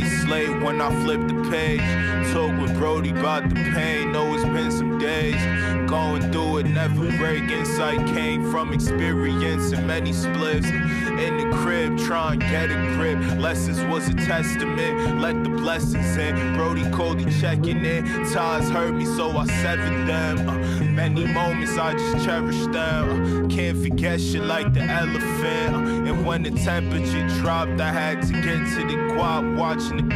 Clean slate when I flip the page. Talk with Brody about the pain. Know it's been some days. Going through it, never break. Insight came from experience and many splits. In the crib, try and get a grip. Lessons was a testament. Let the blessings in. Brody Cody checking in. Ties hurt me, so I severed them. Uh, many moments I just cherish them. Uh, can't forget shit like the elephant. Uh, and when the temperature dropped, I had to get to the guap, watching the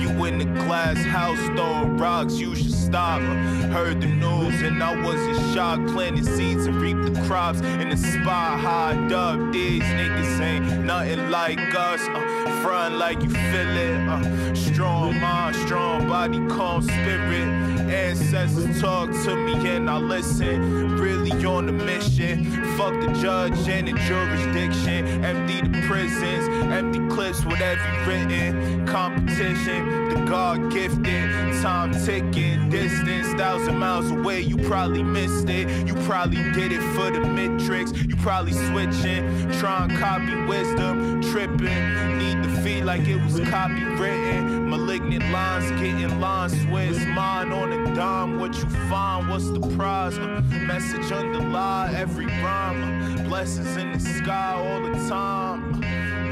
You in the glass house throwing rocks, you should stop. Heard the news and I wasn't shocked. Planting seeds and reap the crops in the spot high up. These niggas ain't nothing like us. Uh, front like you feel it. Uh, strong mind, strong body, calm spirit. Ancestors talk to me and I listen. Really on a mission. Fuck the judge and the jurisdiction. Empty the prisons, empty clips with every written competition. The God gifted, time ticking, distance thousand miles away. You probably missed it. You probably did it for the matrix. You probably switching, trying copy wisdom, tripping. Need to feel like it was copywritten. Malignant lines, getting lines, Swiss mine on a dime. What you find? What's the prize? Message underlie every rhyme. Blessings in the sky all the time.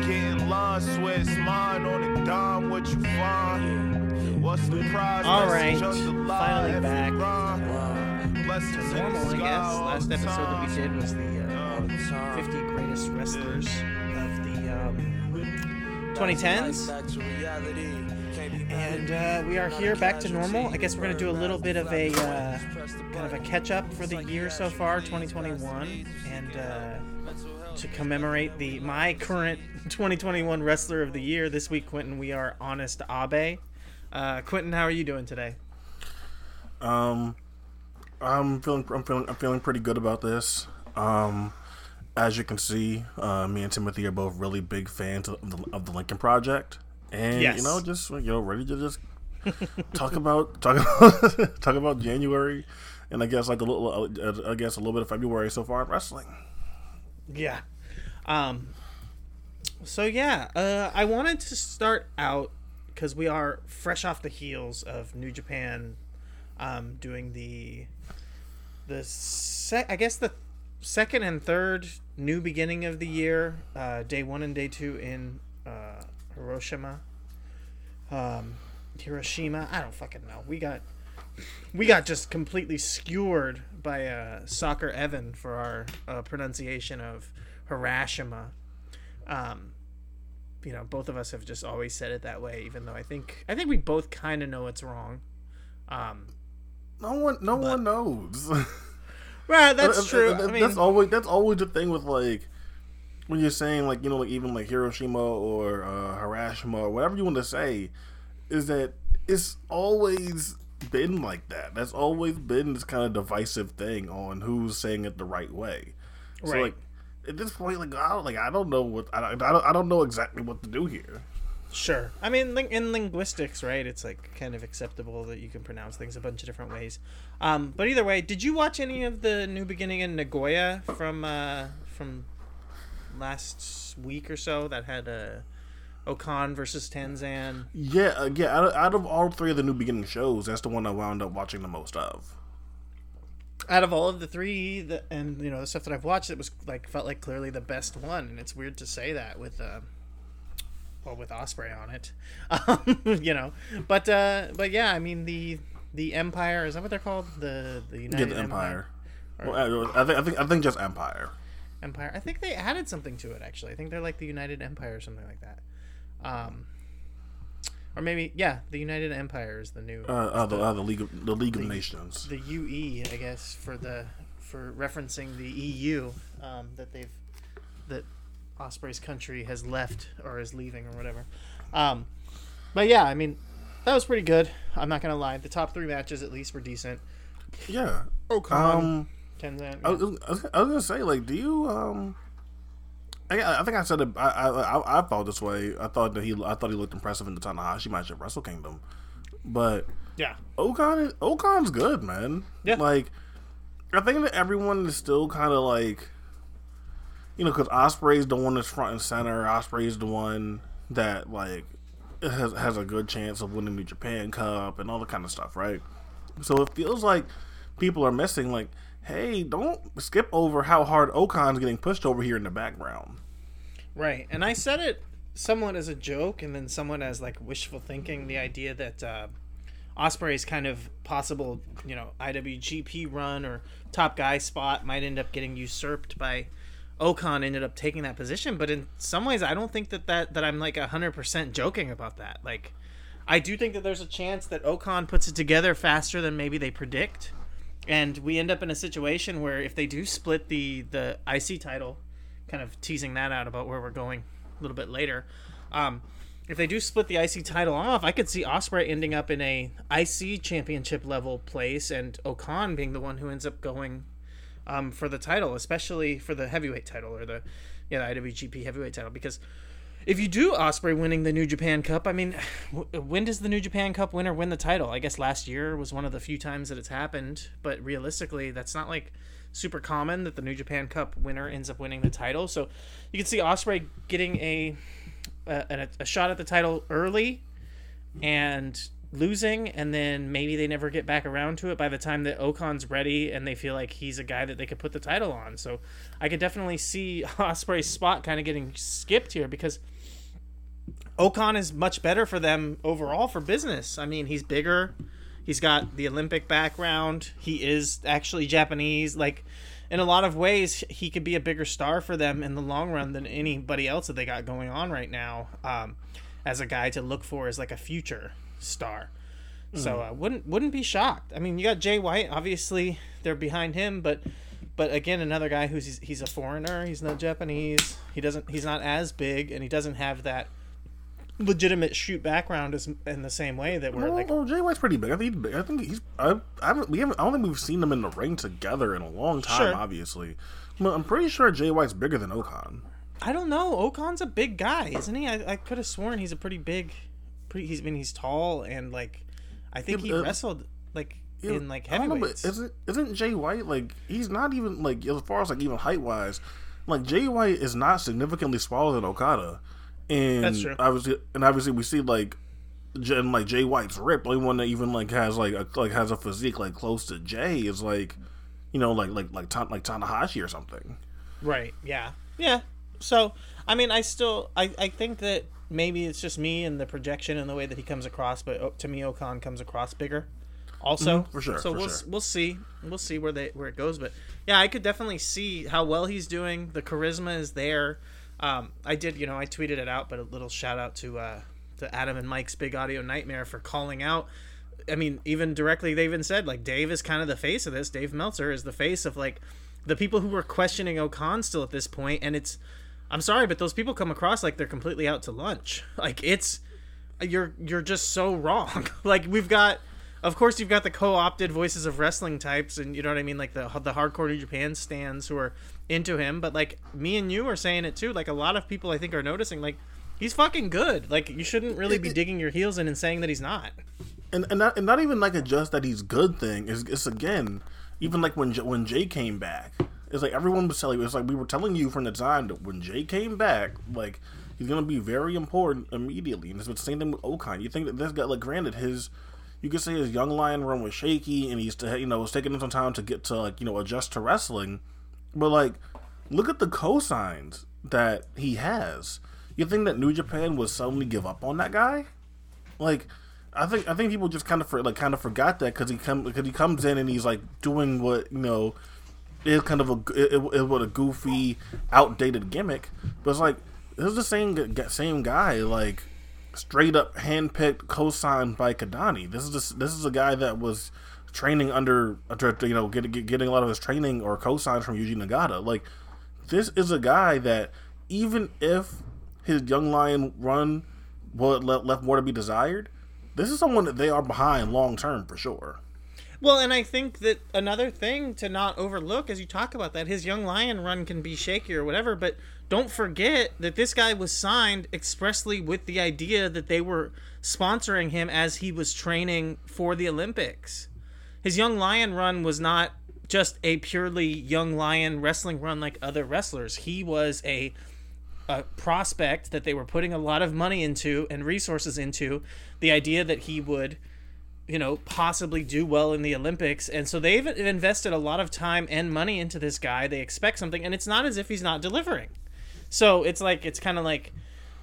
Getting lines, Swiss mine on a What you find? What's the prize? All right, finally back. Blessings in normal, I guess. Last episode that we did was the uh, All the time. 50 greatest wrestlers of the um, 2010s. And uh, we are here back to normal. I guess we're going to do a little bit of a uh, kind of a catch up for the year so far, 2021, and uh, to commemorate the my current 2021 wrestler of the year this week, Quentin. We are Honest Abe. Uh, Quentin, how are you doing today? Um, I'm feeling, I'm feeling, I'm feeling pretty good about this. Um, as you can see, uh, me and Timothy are both really big fans of the, of the Lincoln Project, and Yes. you know, just you know, ready to just talk about talk about talk about January, and I guess like a little, uh, I guess a little bit of February so far in wrestling. Yeah. Um. So yeah, uh, I wanted to start out because we are fresh off the heels of New Japan, um, doing the the sec- I guess the second and third new beginning of the year, uh, day one and day two in uh, Hiroshima. Um, Hiroshima. I don't fucking know. We got we got just completely skewered by uh, Soccer Evan for our uh, pronunciation of Hiroshima. Um, you know, both of us have just always said it that way, even though I think I think we both kind of know it's wrong. Um, No one, no one knows. well, that's true. I mean, that's always that's always the thing with like when you're saying like you know like even like Hiroshima or uh, Hiroshima or whatever you want to say is that it's always been like that. That's always been this kind of divisive thing on who's saying it the right way. So Right. like at this point, like I don't like I don't know what I don't, I don't I don't know exactly what to do here. Sure. I mean, ling- in linguistics, right? It's like kind of acceptable that you can pronounce things a bunch of different ways. Um, but either way, did you watch any of the New Beginning in Nagoya from uh, from last week or so that had uh, O-Khan versus Tenzan? Yeah, uh, yeah. Out of, out of all three of the new beginning shows, that's the one I wound up watching the most of. Out of all of the three, the, and you know the stuff that I've watched, it was like felt like clearly the best one, and it's weird to say that with. Uh, well, with Ospreay on it, um, you know, but uh, but yeah, I mean the the Empire is that what they're called? The the Yeah, United the Empire. Or- Well, I, I think I think I think just Empire. Empire. I think they added something to it actually. I think they're like the United Empire or something like that. Um, or maybe yeah, the United Empire is the new Uh, uh, the, uh, the League of the League of Nations. the UE, I guess, for the for referencing the EU um, that they've that Ospreay's country has left or is leaving or whatever. Um, but yeah, I mean, that was pretty good. I'm not gonna lie. The top three matches at least were decent. Yeah. O-Khan, Um, Tenzan. I was, I was I was gonna say like, do you um? I, I think I said it. I, I I I felt this way. I thought that he I thought he looked impressive in the Tanahashi match at Wrestle Kingdom, but yeah, O-Khan O-Khan's good, man. Yeah. Like, I think that everyone is still kind of like, you know, because Ospreay's the one that's front and center. Ospreay's the one that like has has a good chance of winning the Japan Cup and all the kind of stuff, right? So it feels like people are missing. Like, hey, don't skip over how hard O-Khan's getting pushed over here in the background. Right, and I said it somewhat as a joke, and then somewhat as like wishful thinking. The idea that uh, Ospreay's kind of possible, you know, IWGP run or top guy spot might end up getting usurped by O-Khan. Ended up taking that position, but in some ways, I don't think that that that I'm like hundred percent joking about that. Like, I do think that there's a chance that O-Khan puts it together faster than maybe they predict, and we end up in a situation where if they do split the the IC title, kind of teasing that out about where we're going a little bit later. Um, if they do split the IC title off, I could see Ospreay ending up in a IC championship level place, and O-Khan being the one who ends up going um, for the title, especially for the heavyweight title or the yeah the IWGP heavyweight title. Because if you do Ospreay winning the New Japan Cup, I mean, when does the New Japan Cup winner win the title? I guess last year was one of the few times that it's happened, but realistically, that's not like super common that the New Japan Cup winner ends up winning the title. So you can see Ospreay getting a a, a shot at the title early and losing and then maybe they never get back around to it by the time that O-Khan's ready and they feel like he's a guy that they could put the title on. So I could definitely see Ospreay's spot kind of getting skipped here because O-Khan is much better for them overall for business. I mean, he's bigger. He's got the Olympic background. He is actually Japanese. Like in a lot of ways, he could be a bigger star for them in the long run than anybody else that they got going on right now. Um, as a guy to look for as like a future star. Mm. So I uh, wouldn't wouldn't be shocked. I mean, you got Jay White. Obviously, they're behind him, but but again, another guy who's he's, he's a foreigner. He's not Japanese. He doesn't. He's not as big, and he doesn't have that legitimate shoot background is in the same way that we're no, like. No, Jay White's pretty big. I think he's, I think he's. I, I haven't. We haven't. I don't think we've seen them in the ring together in a long time. Sure. Obviously, but I'm pretty sure Jay White's bigger than O-Khan. I don't know. O-Khan's a big guy, isn't he? I, I could have sworn he's a pretty big. Pretty. He's I mean he's tall and like, I think yeah, he uh, wrestled like yeah, in like heavyweights. Know, isn't isn't Jay White like he's not even like as far as like even height wise, like Jay White is not significantly smaller than Okada. And That's true. Obviously, and obviously we see like, and like Jay White's ripped. Only one that even like has like a, like has a physique like close to Jay is like, you know, like like like like Tanahashi or something. Right. Yeah. Yeah. So I mean, I still I I think that maybe it's just me and the projection and the way that he comes across, but oh, to me, O-Khan comes across bigger. Also, mm-hmm, for sure. So for we'll sure. we'll see we'll see where they where it goes, but yeah, I could definitely see how well he's doing. The charisma is there. Um, I did, you know, I tweeted it out, but a little shout out to uh, to Adam and Mike's Big Audio Nightmare for calling out. I mean, even directly, they even said like Dave is kind of the face of this. Dave Meltzer is the face of like the people who were questioning O-Khan still at this point, and it's. I'm sorry, but those people come across like they're completely out to lunch. Like it's, you're you're just so wrong. like we've got of course you've got the co-opted voices of wrestling types and you know what i mean like the the hardcore new japan stands who are into him but like me and you are saying it too. Like a lot of people i think are noticing like he's fucking good. Like you shouldn't really be digging your heels in and saying that he's not. And and not, and not even like a just that he's good thing. Is it's again even like when when jay came back it's like everyone was telling you it's like we were telling you from the time that when jay came back like he's gonna be very important immediately. And it's the same thing with o-khan. You think that this guy like granted his you could say his young lion run was shaky and he's to, you know was taking him some time to get to like you know adjust to wrestling but like look at the cosigns that he has. You think that new japan would suddenly give up on that guy? Like i think i think people just kind of for, like kind of forgot that because he come because he comes in and he's like doing what you know is kind of a it, it, it, what a goofy outdated gimmick. But it's like this is the same same guy like straight up handpicked, co-signed by Kidani. This is this is a guy that was training under, a you know, getting getting a lot of his training or co-signs from Yuji Nagata. Like, this is a guy that even if his young lion run well left more to be desired, this is someone that they are behind long term for sure. Well, and I think that another thing to not overlook as you talk about that, his young lion run can be shaky or whatever, but don't forget that this guy was signed expressly with the idea that they were sponsoring him as he was training for the Olympics. His young lion run was not just a purely young lion wrestling run like other wrestlers. He was a a prospect that they were putting a lot of money into and resources into. The idea that he would, you know, possibly do well in the Olympics, and so they've invested a lot of time and money into this guy. They expect something, and it's not as if he's not delivering. So it's like it's kind of like.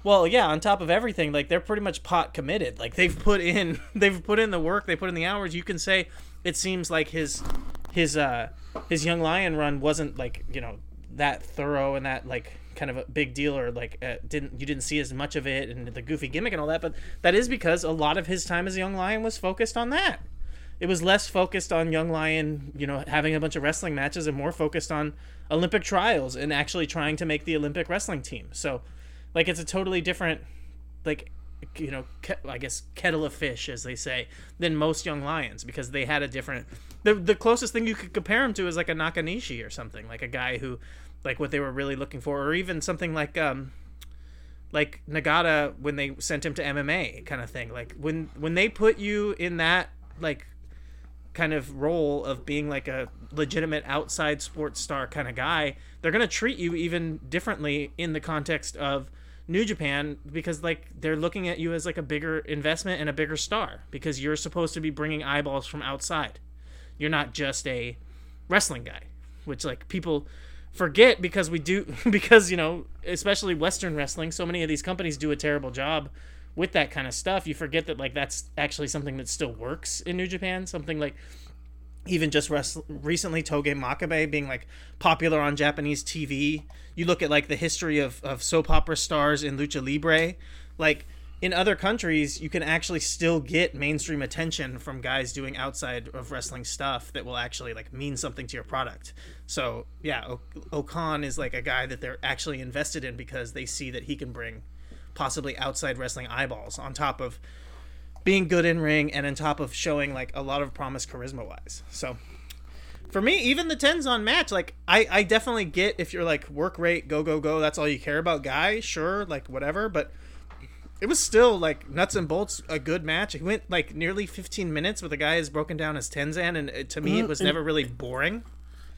Well, yeah, on top of everything, like they're pretty much pot committed. Like they've put in they've put in the work, they put in the hours. You can say it seems like his his uh his young lion run wasn't like, you know, that thorough and that like kind of a big deal or like uh, didn't you didn't see as much of it and the goofy gimmick and all that, but that is because a lot of his time as a young lion was focused on that. It was less focused on young lion, you know, having a bunch of wrestling matches and more focused on Olympic trials and actually trying to make the Olympic wrestling team. So like it's a totally different like you know i guess kettle of fish as they say than most young lions because they had a different the, the closest thing you could compare him to is like a nakanishi or something like a guy who like what they were really looking for or even something like um like nagata when they sent him to mma kind of thing like when when they put you in that like kind of role of being like a legitimate outside sports star kind of guy, they're going to treat you even differently in the context of New Japan because like they're looking at you as like a bigger investment and a bigger star because you're supposed to be bringing eyeballs from outside. You're not just a wrestling guy, which like people forget because we do because you know, especially western wrestling, so many of these companies do a terrible job with that kind of stuff, you forget that like that's actually something that still works in New Japan. Something like even just recently Togi Makabe being like popular on Japanese TV. You look at like the history of, of soap opera stars in lucha libre, like in other countries, you can actually still get mainstream attention from guys doing outside of wrestling stuff that will actually like mean something to your product. So yeah, o- O-Khan is like a guy that they're actually invested in because they see that he can bring possibly outside wrestling eyeballs on top of being good in ring and on top of showing like a lot of promise charisma wise. So for me, even the Tenzan match, like I, I definitely get if you're like work rate, go go go, that's all you care about, guy. Sure, like whatever, but it was still like nuts and bolts a good match. It went like nearly 15 minutes with a guy as broken down as Tenzan, and it, to me, it was and- never really boring.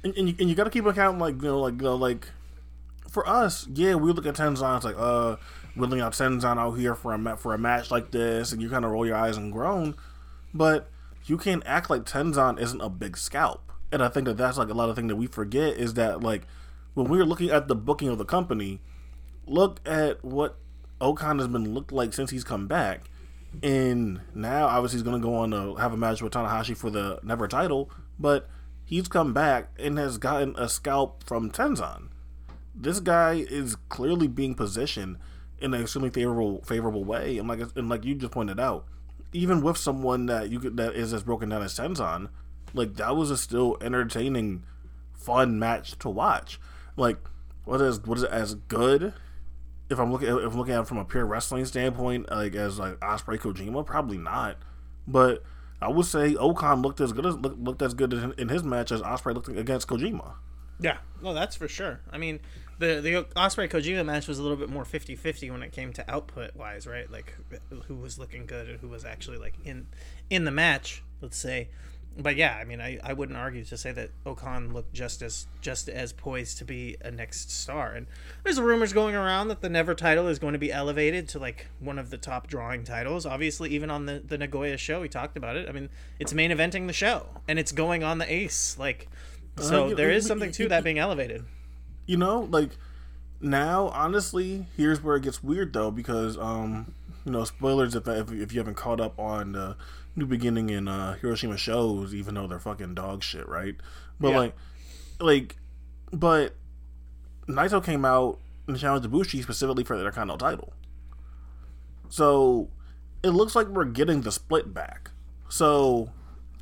and, and you, and you got to keep account like you know like you know, like for us yeah we look at Tenzan it's like uh willing out Tenzan out here for a for a match like this and you kind of roll your eyes and groan but you can't act like Tenzan isn't a big scalp and I think that that's like a lot of thing that we forget is that like when we're looking at the booking of the company look at what O-Khan has been looked like since he's come back and now obviously he's to go on to have a match with Tanahashi for the never title but he's come back and has gotten a scalp from Tenzan. This guy is clearly being positioned in an extremely favorable favorable way, and like and like you just pointed out, even with someone that you could that is as broken down as Tenzan, like that was a still entertaining, fun match to watch. Like what is what is it as good? If I'm looking if I'm looking at it from a pure wrestling standpoint, like as like Ospreay Kojima, probably not. But I would say O-Khan looked as good as looked, looked as good in his match as Ospreay looked against Kojima. Yeah, no, that's for sure. I mean, the the Ospreay Kojima match was a little bit more 50-50 when it came to output wise, right? Like who was looking good and who was actually like in in the match, let's say. But yeah, I mean, I, I wouldn't argue to say that O-Khan looked just as just as poised to be a next star. And there's rumors going around that the Never title is going to be elevated to like one of the top drawing titles. Obviously, even on the the Nagoya show, we talked about it. I mean, it's main eventing the show, and it's going on the Ace. Like, so you- there is something to that being elevated. you know like now honestly here's where it gets weird though because um you know spoilers if if, if you haven't caught up on the new beginning in uh hiroshima shows even though they're fucking dog shit right but Yeah. like like but naito came out and challenged Ibushi specifically for their Intercontinental title so it looks like we're getting the split back so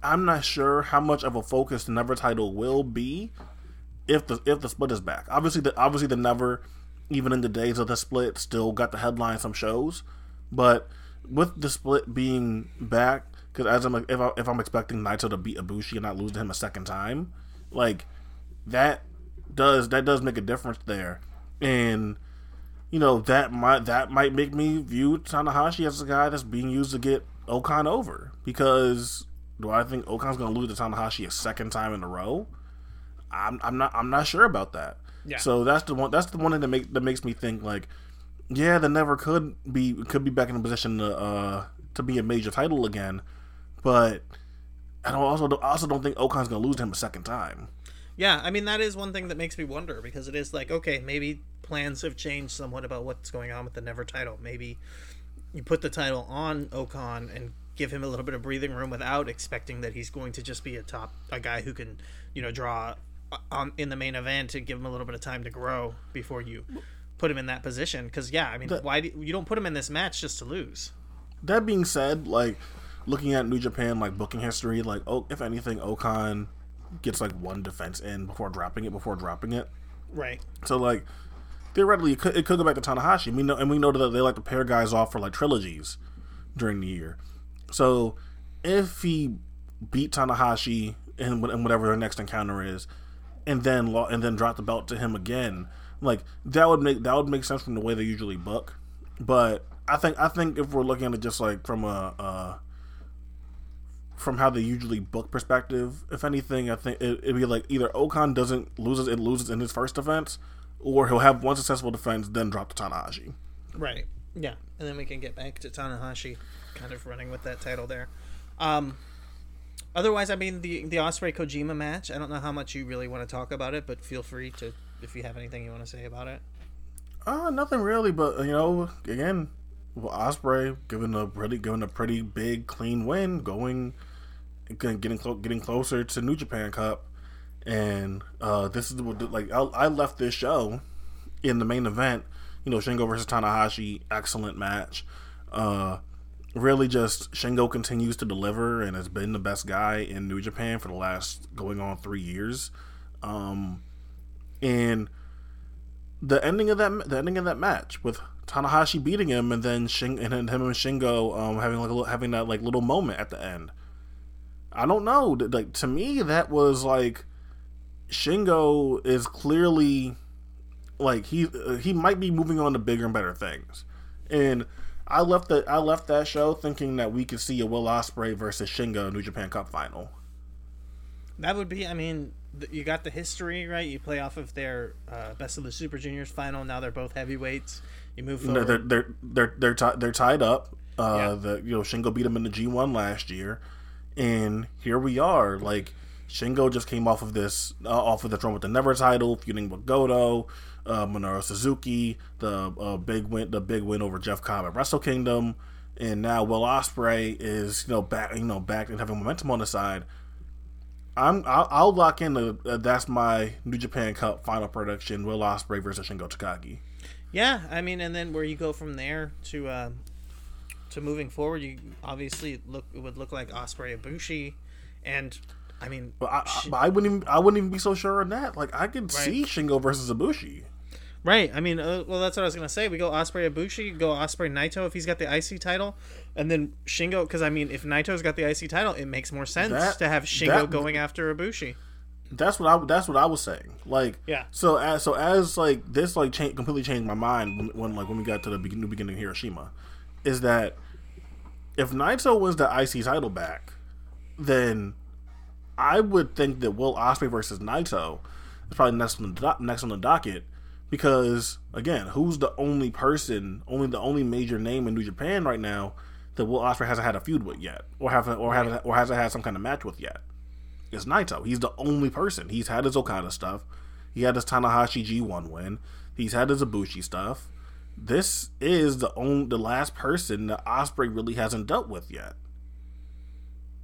i'm not sure how much of a focus the never title will be if the if the split is back. Obviously, the obviously the never, even in the days of the split, still got the headline some shows, but with the split being back, because as I'm if I, if I'm expecting Naito to beat Ibushi and not lose to him a second time, like that does that does make a difference there, and you know that might that might make me view Tanahashi as a guy that's being used to get O-Khan over because do I think O-Khan's going to lose to Tanahashi a second time in a row? I'm, I'm not I'm not sure about that. Yeah. So that's the one. That's the one thing that make that makes me think like, yeah, the never could be could be back in a position to uh to be a major title again, but I don't also don't, I also don't think O-Khan's gonna lose to him a second time. Yeah, I mean that is one thing that makes me wonder because it is like okay, maybe plans have changed somewhat about what's going on with the Never title. Maybe you put the title on O-Khan and give him a little bit of breathing room without expecting that he's going to just be a top a guy who can you know draw uh, on in the main event to give him a little bit of time to grow before you put him in that position. Because yeah, I mean, The- why do, you don't put him in this match just to lose? That being said, like looking at New Japan like booking history, like oh, if anything, O-Khan gets like one defense in before dropping it. Before dropping it, Right. so like theoretically, it could, it could go back to Tanahashi. We know, and we know that they like to pair guys off for like trilogies during the year. So if he beat Tanahashi in, in whatever their next encounter is, and then and then drop the belt to him again, like that would make that would make sense from the way they usually book. But I think I think if we're looking at it just like from a from how they usually book perspective, if anything, I think it, it'd be like either O-Khan doesn't loses it loses in his first defense, or he'll have one successful defense then drop to Tanahashi. Right. Yeah, and then we can get back to Tanahashi, kind of running with that title there. Um, otherwise, I mean the the Ospreay Kojima match. I don't know how much you really want to talk about it, but feel free to if you have anything you want to say about it. Uh, nothing really, but you know, again, Ospreay given a pretty given a pretty big clean win, going getting getting, clo- getting closer to New Japan Cup, and uh, this is what like I, I left this show in the main event. You know, Shingo versus Tanahashi, excellent match. Uh, really, just Shingo continues to deliver and has been the best guy in New Japan for the last going on three years. Um, and the ending of that the ending of that match with Tanahashi beating him and then Shing and then him and Shingo um, having like a having that like little moment at the end. I don't know. Like to me, that was like Shingo is clearly like he uh, he might be moving on to bigger and better things, and I left that I left that show thinking that we could see a Will Ospreay versus Shingo New Japan Cup final. That would be, I mean, th- you got the history right. You play off of their uh, best of the Super Juniors final. Now they're both heavyweights. You move forward. they're they're they're they're, ti- they're tied up. Uh, Yeah. the you know Shingo beat him in the G one last year, and here we are. Like Shingo just came off of this uh, off of the throne with the Never title, feuding with Goto, uh, Minoru Suzuki, the uh, big win, the big win over Jeff Cobb at Wrestle Kingdom, and now Will Ospreay is you know back you know back and having momentum on the side. I'm I'll, I'll lock in the uh, that's my New Japan Cup final prediction: Will Ospreay versus Shingo Takagi. Yeah, I mean, and then where you go from there to um, to moving forward, you obviously look it would look like Ospreay Ibushi, and I mean, But I, I, I wouldn't even I wouldn't even be so sure on that. Like I could see Shingo versus Ibushi. Right? I mean, uh, well, that's what I was gonna say. We go Ospreay Ibushi, go Ospreay Naito if he's got the IC title, and then Shingo. Because I mean, if Naito's got the IC title, it makes more sense That- to have Shingo that- going after Ibushi. That's what I that's what I was saying. Like Yeah. So as so as like this like cha- completely changed my mind when, when like when we got to the begin- new beginning of Hiroshima, is that if Naito wins the IC title back, then I would think that Will Ospreay versus Naito is probably next on the do- next on the docket because again, who's the only person, only the only major name in New Japan right now that Will Ospreay hasn't had a feud with yet, or haven't or haven't or hasn't had some kind of match with yet? It's Naito. He's the only person. He's had his Okada stuff. He had his Tanahashi G1 win. He's had his Ibushi stuff. This is the only the last person that Ospreay really hasn't dealt with yet.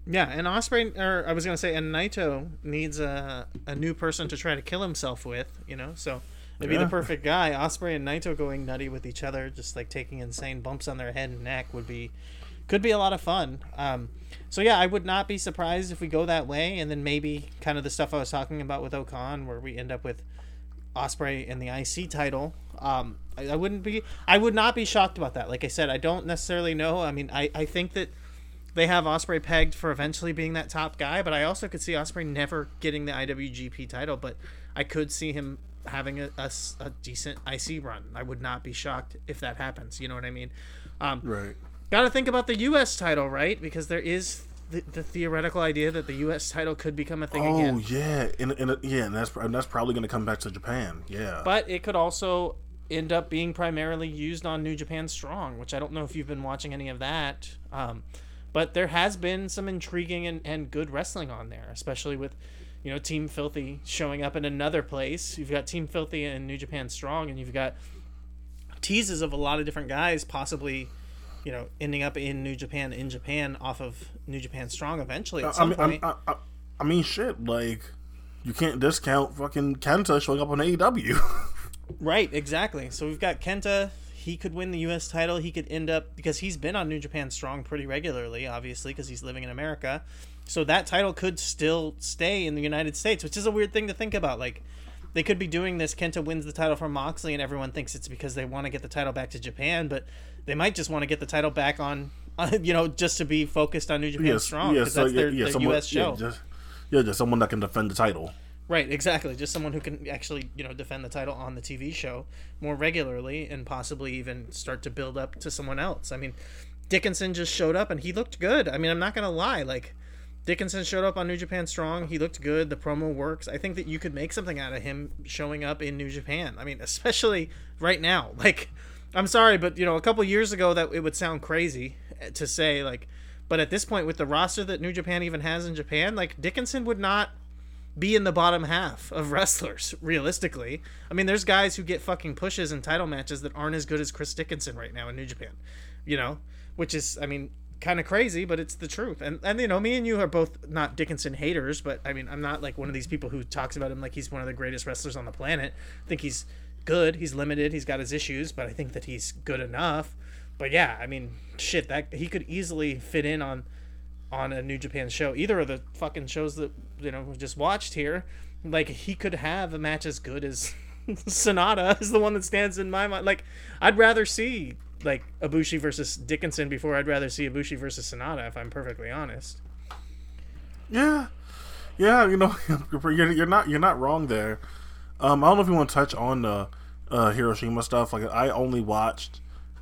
Yeah, and Ospreay, or I was gonna say, and Naito needs a a new person to try to kill himself with. You know, so it'd be the perfect guy. Ospreay and Naito going nutty with each other, just like taking insane bumps on their head and neck, would be could be a lot of fun. Um, so yeah, I would not be surprised if we go that way, and then maybe kind of the stuff I was talking about with O-Khan, where we end up with Ospreay in the IC title. Um, I, I wouldn't be, I would not be shocked about that. Like I said, I don't necessarily know. I mean, I, I think that they have Ospreay pegged for eventually being that top guy, but I also could see Ospreay never getting the IWGP title. But I could see him having a a decent IC run. I would not be shocked if that happens. You know what I mean? Um, Right. Got to think about the U.S. title, right? Because there is the, the theoretical idea that the U.S. title could become a thing Oh again. Oh yeah, and, and yeah, and that's and that's probably going to come back to Japan. Yeah, But it could also end up being primarily used on New Japan Strong, which I don't know if you've been watching any of that. Um, but there has been some intriguing and, and good wrestling on there, especially with, you know, Team Filthy showing up in another place. You've got Team Filthy and New Japan Strong, and you've got teases of a lot of different guys possibly, you know, ending up in New Japan in Japan off of New Japan Strong eventually at I some mean, point. I, I, I mean, shit, like you can't discount fucking Kenta showing up on AEW. Right, exactly. So we've got Kenta. He could win the U.S. title. He could end up because he's been on New Japan Strong pretty regularly, obviously, because he's living in America. So that title could still stay in the United States, which is a weird thing to think about. Like, they could be doing this. Kenta wins the title from Moxley, and everyone thinks it's because they want to get the title back to Japan, but they might just want to get the title back on, uh, you know, just to be focused on New Japan yes, Strong because so that's yeah, their, yeah, their someone, U.S. show. Yeah, just, yeah, just someone that can defend the title. Right, exactly. Just someone who can actually, you know, defend the title on the TV show more regularly and possibly even start to build up to someone else. I mean, Dickinson just showed up and he looked good. I mean, I'm not going to lie. Like, Dickinson showed up on New Japan Strong. He looked good. The promo works. I think that you could make something out of him showing up in New Japan. I mean, especially right now. Like, I'm sorry, but, you know, a couple years ago that it would sound crazy to say, like, but at this point, with the roster that New Japan even has in Japan, like, Dickinson would not be in the bottom half of wrestlers, realistically. I mean, there's guys who get fucking pushes in title matches that aren't as good as Chris Dickinson right now in New Japan, you know, which is, I mean, kind of crazy, but it's the truth. And, and, you know, me and you are both not Dickinson haters, but I mean, I'm not like one of these people who talks about him like he's one of the greatest wrestlers on the planet. I think he's good, he's limited, he's got his issues, but I think that he's good enough. But yeah, I mean, shit, that he could easily fit in on on a New Japan show. Either of the fucking shows that you know we just watched here, like he could have a match as good as Sanada is the one that stands in my mind. Like I'd rather see like Ibushi versus Dickinson before I'd rather see Ibushi versus Sanada. If I'm perfectly honest. Yeah, yeah, you know, you're, you're not you're not wrong there. Um, I don't know if you want to touch on the uh, Hiroshima stuff. Like, I only watched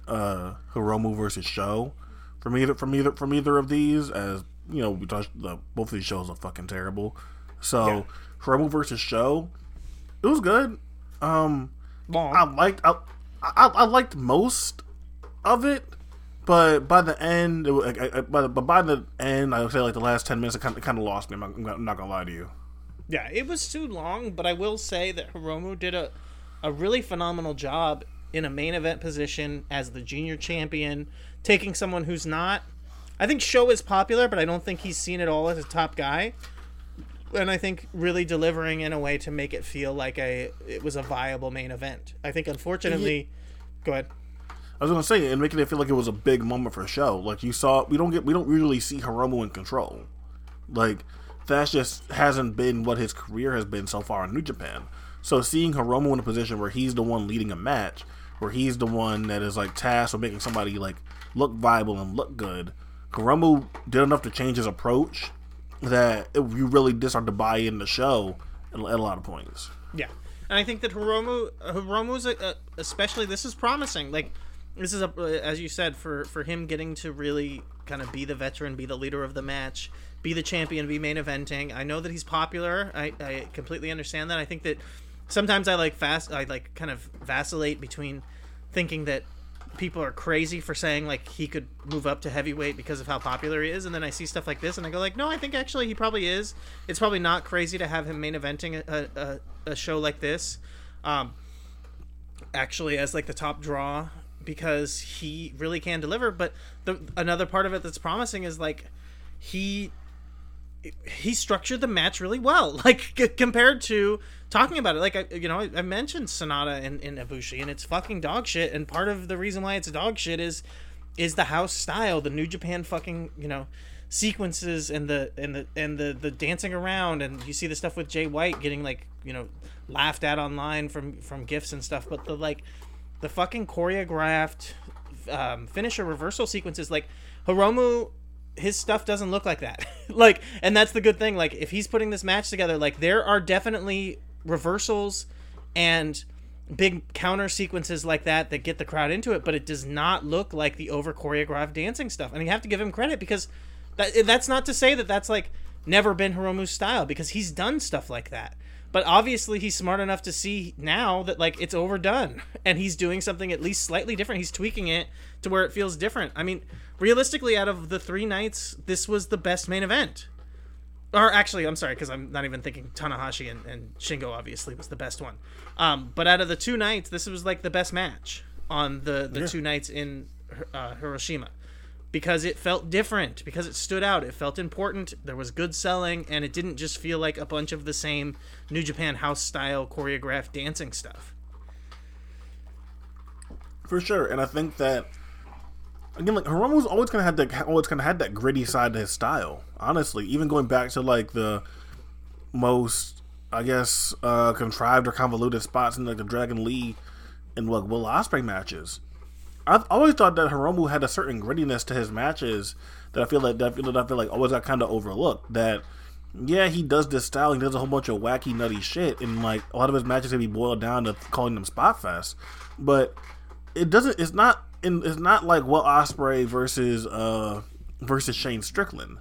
uh, Hiromu versus Sho from either from either from either of these, as you know, we touched the both of these shows are fucking terrible. So, Yeah. Hiromu versus Sho, it was good. Um, Long. I liked I, I, I liked most of it, but by the end, it, wa- I, I, but, but by the end, I would say like the last ten minutes, it kind of, kind of lost me. I'm not, I'm not- I'm not gonna lie to you. Yeah, it was too long, but I will say that Hiromu did a, a really phenomenal job in a main event position as the junior champion, taking someone who's not. I think Sho is popular, but I don't think he's seen it all as a top guy. And I think really delivering in a way to make it feel like a it was a viable main event. I think unfortunately, go ahead. I was gonna say, and making it feel like it was a big moment for show. Like you saw, we don't get, we don't really see Hiromu in control. Like that just hasn't been what his career has been so far in New Japan. So seeing Hiromu in a position where he's the one leading a match, where he's the one that is like tasked with making somebody like look viable and look good, Hiromu did enough to change his approach that it, you really did start to buy in the show at, at a lot of points. Yeah, and I think that Hiromu, Hiromu's a, a, especially this is promising. Like this is a, as you said, for for him getting to really kind of be the veteran, be the leader of the match, be the champion, be main eventing. I know that he's popular. I, I completely understand that. I think that sometimes I like fast. I like kind of vacillate between thinking that people are crazy for saying like he could move up to heavyweight because of how popular he is and then i see stuff like this and i go like no i think actually he probably is it's probably not crazy to have him main eventing a, a, a show like this um, actually as like the top draw because he really can deliver but the another part of it that's promising is like he he structured the match really well like c- compared to talking about it. Like I, you know I, I mentioned sanada in, in ibushi and it's fucking dog shit and part of the reason why it's dog shit is is the house style the new japan fucking you know sequences and the and the and the the dancing around and you see the stuff with jay white getting like you know laughed at online from from gifs and stuff but the like the fucking choreographed um, finisher reversal sequences like hiromu his stuff doesn't look like that. like, and that's the good thing. Like, if he's putting this match together, like there are definitely reversals and big counter sequences like that that get the crowd into it, but it does not look like the over choreographed dancing stuff. And you have to give him credit because That that's not to say that that's like never been Hiromu's style because he's done stuff like that. But obviously he's smart enough to see now that like it's overdone and he's doing something at least slightly different. He's tweaking it to where it feels different. I mean, realistically out of the 3 nights, this was the best main event. Or actually, I'm sorry because I'm not even thinking Tanahashi and, and Shingo obviously was the best one. Um, but out of the two nights, this was like the best match on the the Yeah. two nights in uh, Hiroshima because it felt different, because it stood out, it felt important, there was good selling, and it didn't just feel like a bunch of the same New Japan house style choreographed dancing stuff. For sure, and I think that again, like Hiromu's always kind of had that always kind of had that gritty side to his style. Honestly, even going back to like the most, I guess, uh, contrived or convoluted spots in like the Dragon Lee and like Will Ospreay matches. I've always thought that Hiromu had a certain grittiness to his matches that I feel like that I feel, that I feel like always got kind of overlooked. That yeah, he does this style, he does a whole bunch of wacky, nutty shit, and like a lot of his matches can be boiled down to calling them spot fest, but it doesn't. It's not. In, it's not like Will Ospreay versus uh versus Shane Strickland.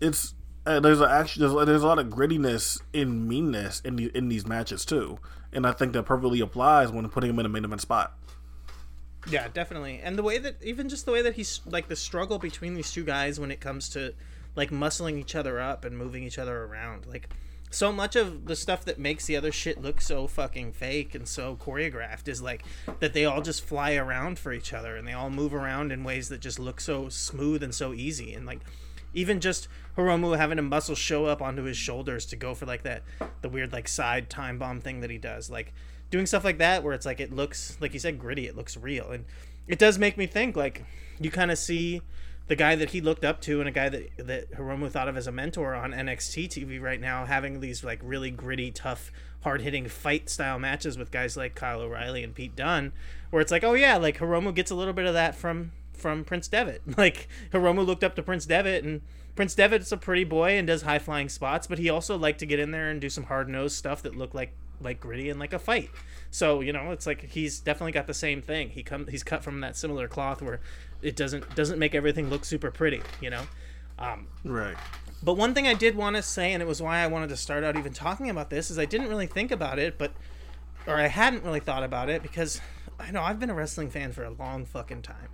It's uh, there's a actually there's, there's a lot of grittiness and meanness in the, in these matches too, and I think that perfectly applies when putting him in a main event spot. Yeah, definitely. And the way that even just the way that he's like the struggle between these two guys when it comes to like muscling each other up and moving each other around. Like so much of the stuff that makes the other shit look so fucking fake and so choreographed is like that they all just fly around for each other and they all move around in ways that just look so smooth and so easy and like even just Hiromu having a muscle show up onto his shoulders to go for like that the weird like side time bomb thing that he does like doing stuff like that where it's like it looks like you said gritty it looks real. And it does make me think like you kind of see the guy that he looked up to and a guy that that Hiromu thought of as a mentor on NXT TV right now having these like really gritty tough hard-hitting fight style matches with guys like Kyle O'Reilly and Pete Dunne where it's like oh yeah like Hiromu gets a little bit of that from from Prince Devitt. Like Hiromu looked up to Prince Devitt and Prince Devitt's a pretty boy and does high flying spots but he also liked to get in there and do some hard-nosed stuff that looked like like gritty and like a fight. So you know, it's like he's definitely got the same thing. He come he's cut from that similar cloth where it doesn't doesn't make everything look super pretty. You know. Um, Right. but one thing I did want to say, and it was why I wanted to start out even talking about this, is I didn't really think about it, but or I hadn't really thought about it because I know I've been a wrestling fan for a long fucking time.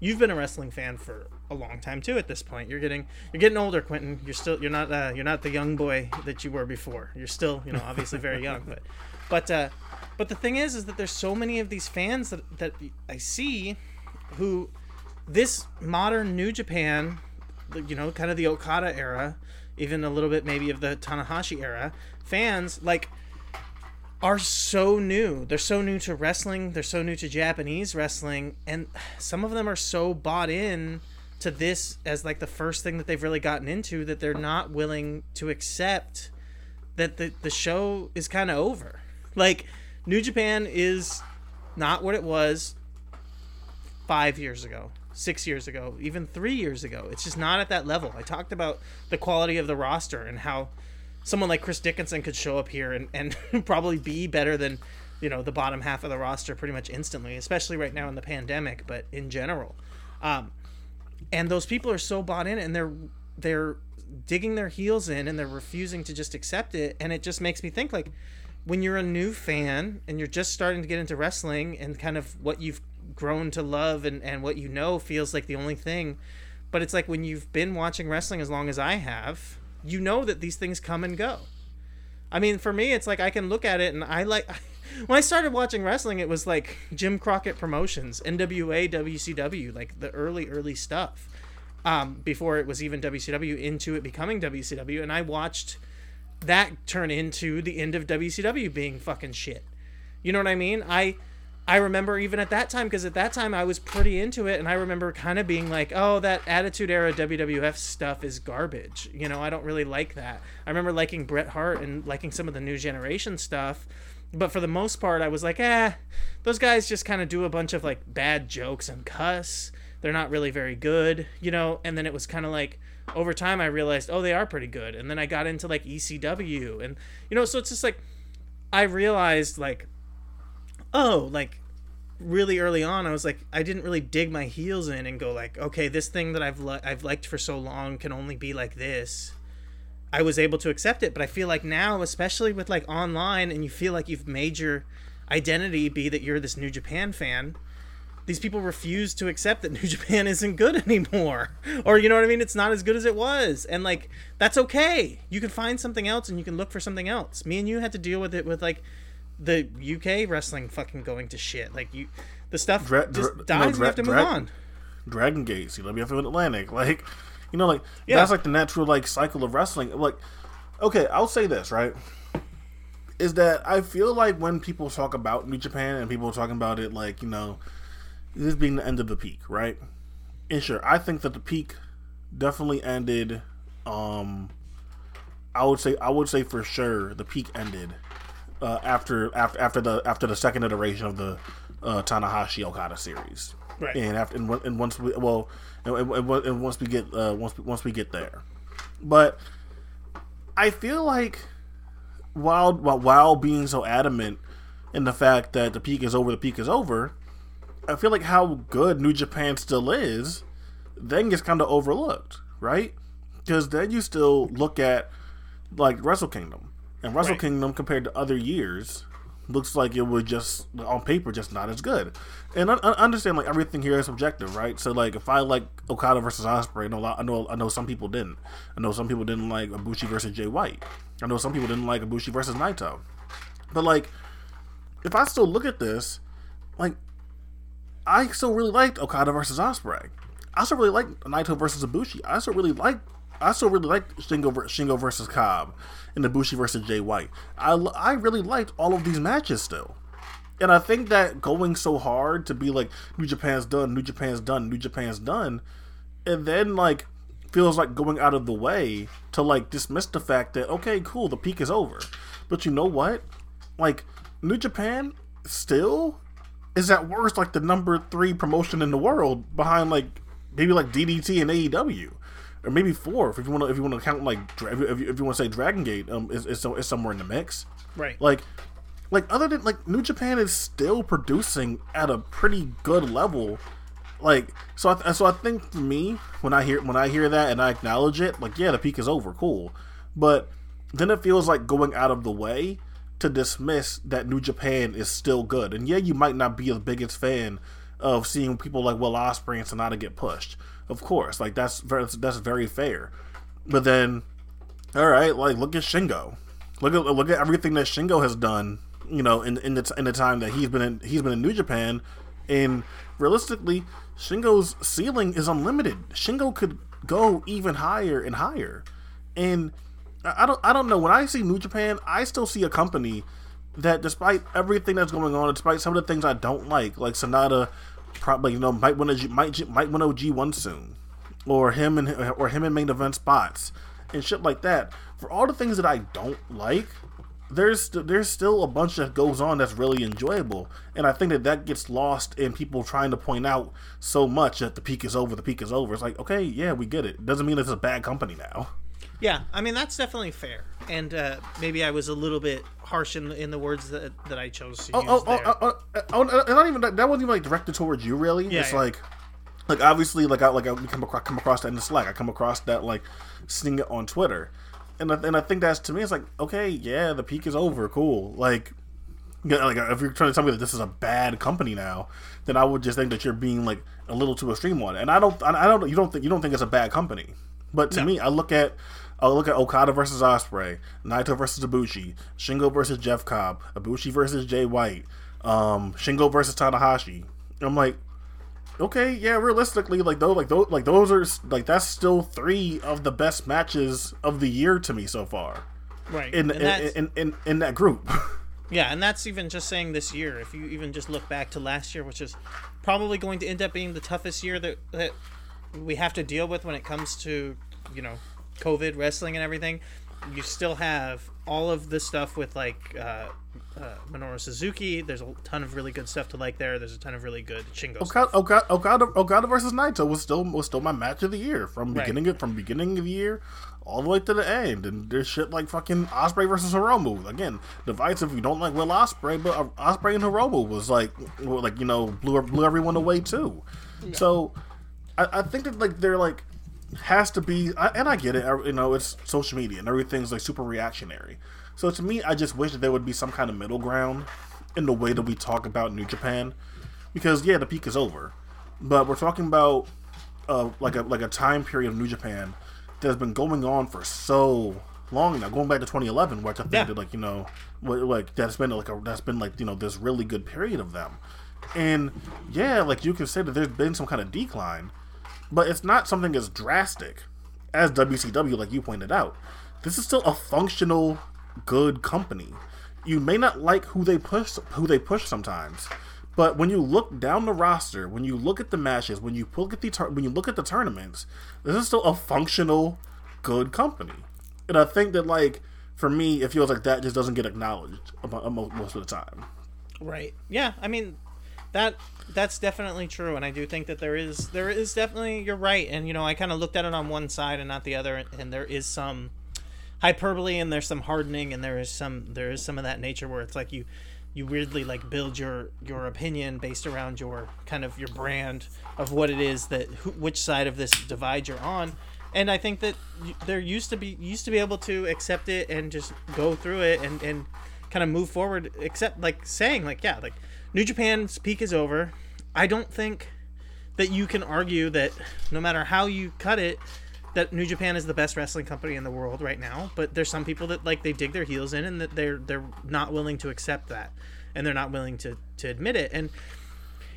You've been a wrestling fan for a long time too. At this point, you're getting you're getting older, Quentin. You're still you're not uh, you're not the young boy that you were before. You're still you know obviously very young, but but uh, but the thing is, is that there's so many of these fans that that I see who this modern New Japan, you know, kind of the Okada era, even a little bit maybe of the Tanahashi era, fans like are so new. They're so new to wrestling, they're so new to Japanese wrestling, and some of them are so bought in to this as like the first thing that they've really gotten into that they're not willing to accept that the, the show is kind of over. Like New Japan is not what it was 5 years ago, 6 years ago, even 3 years ago. It's just not at that level. I talked about the quality of the roster and how someone like Chris Dickinson could show up here and, and probably be better than you know the bottom half of the roster pretty much instantly, especially right now in the pandemic, but in general. Um, and those people are so bought in and they're they're digging their heels in and they're refusing to just accept it and it just makes me think like when you're a new fan and you're just starting to get into wrestling and kind of what you've grown to love and, and what you know feels like the only thing but it's like when you've been watching wrestling as long as I have you know that these things come and go I mean, for me, it's like I can look at it and I like. When I started watching wrestling, it was like Jim Crockett Promotions, NWA, WCW, like the early, early stuff. Um, before it was even WCW, into it becoming WCW, and I watched that turn into the end of WCW being fucking shit. You know what I mean? I I remember even at that time because at that time I was pretty into it and I remember kind of being like, "Oh, that Attitude Era WWF stuff is garbage." You know, I don't really like that. I remember liking Bret Hart and liking some of the new generation stuff, but for the most part I was like, "Eh, those guys just kind of do a bunch of like bad jokes and cuss. They're not really very good." You know, and then it was kind of like over time I realized, "Oh, they are pretty good." And then I got into like ECW and you know, so it's just like I realized like oh, like really early on, I was like, I didn't really dig my heels in and go like, okay, this thing that I've li- I've liked for so long can only be like this. I was able to accept it, but I feel like now, especially with like online, and you feel like you've made your identity be that you're this New Japan fan. These people refuse to accept that New Japan isn't good anymore, or you know what I mean. It's not as good as it was, and like that's okay. You can find something else, and you can look for something else. Me and you had to deal with it with like the UK wrestling fucking going to shit. Like you, the stuff Dra- just dra- dies. no, and you have to dra- move on. Dragon Gate, CWF in Atlantic. Like, you know, like Yeah. that's like the natural like cycle of wrestling. Like, okay, I'll say this right is that I feel like when people talk about New Japan and people are talking about it like you know this being the end of the peak, right? And sure, I think that the peak definitely ended. Um, I would say I would say for sure the peak ended uh, after after after the after the second iteration of the uh, Tanahashi Okada series. Right. And after and, and once we well and, and, and- once we get uh, once once we get there, but I feel like while while, while being so adamant in the fact that the peak is over, the peak is over, I feel like how good New Japan still is, then gets kind of overlooked, right? Because then you still look at like Wrestle Kingdom, and Wrestle Right. Kingdom compared to other years looks like it was just on paper just not as good. And I, I understand like everything here is subjective, right? So like if I like Okada versus Ospreay, I know I know I know some people didn't. I know some people didn't like Ibushi versus Jay White. I know some people didn't like Ibushi versus Naito. But like if I still look at this, like I still really liked Okada versus Ospreay. I still really like Naito versus Ibushi. I still really like I still really like Shingo, Shingo versus Cobb and Ibushi versus Jay White. I, I really liked all of these matches still. And I think that going so hard to be like New Japan's done, New Japan's done, New Japan's done, and then like feels like going out of the way to like dismiss the fact that okay, cool, the peak is over. But you know what? Like New Japan still is at worst like the number three promotion in the world behind like maybe like DDT and AEW. Or maybe four if you want to if you want to count like if you, if you want to say Dragon Gate um is, is, is somewhere in the mix. Right. like like other than like New Japan is still producing at a pretty good level. Like so I, so I think for me when I hear when I hear that and I acknowledge it like yeah the peak is over cool. But then it feels like going out of the way to dismiss that New Japan is still good. And yeah you might not be the biggest fan of seeing people like Will Ospreay and Sanada get pushed of course like that's very that's very fair but then all right, like look at Shingo. Look at look at everything that Shingo has done. You know, in in the in the time that he's been in he's been in New Japan, and realistically, Shingo's ceiling is unlimited. Shingo could go even higher and higher, and I don't I don't know. When I see New Japan, I still see a company that, despite everything that's going on, despite some of the things I don't like, like Sanada, probably you know might win a might might win a G one soon, or him and or him in main event spots and shit like that. For all the things that I don't like, there's there's still a bunch that goes on that's really enjoyable, and I think that that gets lost in people trying to point out so much that the peak is over. The peak is over. It's like okay, yeah, we get it. Doesn't mean it's a bad company now. Yeah, I mean that's definitely fair, and uh, maybe I was a little bit harsh in the, in the words that, that I chose to Oh, use oh, oh, there. oh, oh, oh, and not even that, that wasn't even like directed towards you, really. Yeah, it's yeah. like, like obviously, like I like I come across, come across that in the Slack. I come across that like seeing it on Twitter, and I, and I think that's to me, it's like okay, yeah, the peak is over, cool. Like, yeah, like if you're trying to tell me that this is a bad company now, then I would just think that you're being like a little too extreme on it. And I don't, I I don't, you don't think you don't think it's a bad company, but to No. me, I look at. I look at Okada versus Ospreay, Naito versus Ibushi, Shingo versus Jeff Cobb, Ibushi versus Jay White, um, Shingo versus Tanahashi. I'm like, okay, yeah, realistically, like those, like those, like those are like that's still three of the best matches of the year to me so far right, in in, in, in in that group. yeah, and that's even just saying this year. If you even just look back to last year, which is probably going to end up being the toughest year that that we have to deal with when it comes to you know COVID wrestling and everything. you still have all of the stuff with like uh, uh, Minoru Suzuki. There's a ton of really good stuff to like there. There's a ton of really good Shingo. Okada, stuff. Okada, Okada, Okada versus Naito was still was still my match of the year from Right. beginning of, from beginning of the year all the way to the end. And there's shit like fucking Ospreay versus Hiromu. Again, divisive. You don't like Will Ospreay, but uh, Ospreay and Hiromu was like like you know blew blew everyone away too. So I, I think that like they're like has to be, and I get it. You know, it's social media and everything's like super reactionary. So to me, I just wish that there would be some kind of middle ground in the way that we talk about New Japan, because yeah, the peak is over, but we're talking about uh, like a like a time period of New Japan that has been going on for so long now, going back to 2011, which I think Yeah. that like you know, what- like that's been like a that's been like you know this really good period of them, and yeah, like you can say that there's been some kind of decline, but it's not something as drastic as WCW, like you pointed out. This is still a functional, good company. You may not like who they push, who they push sometimes, but when you look down the roster, when you look at the matches, when you look at the tur- when you look at the tournaments, this is still a functional, good company. And I think that like for me, it feels like that just doesn't get acknowledged most of the time. Right. Yeah. I mean, that that's definitely true, and I do think that there is there is definitely you're right, and you know I kind of looked at it on one side and not the other, and, there is some hyperbole and there's some hardening and there is some there is some of that nature where it's like you you weirdly like build your your opinion based around your kind of your brand of what it is that which side of this divide you're on and i think that there used to be used to be able to accept it and just go through it and and kind of move forward except like saying like yeah like new japan's peak is over i don't think that you can argue that no matter how you cut it that New Japan is the best wrestling company in the world right now, but there's some people that like they dig their heels in and that they're they're not willing to accept that and they're not willing to to admit it. And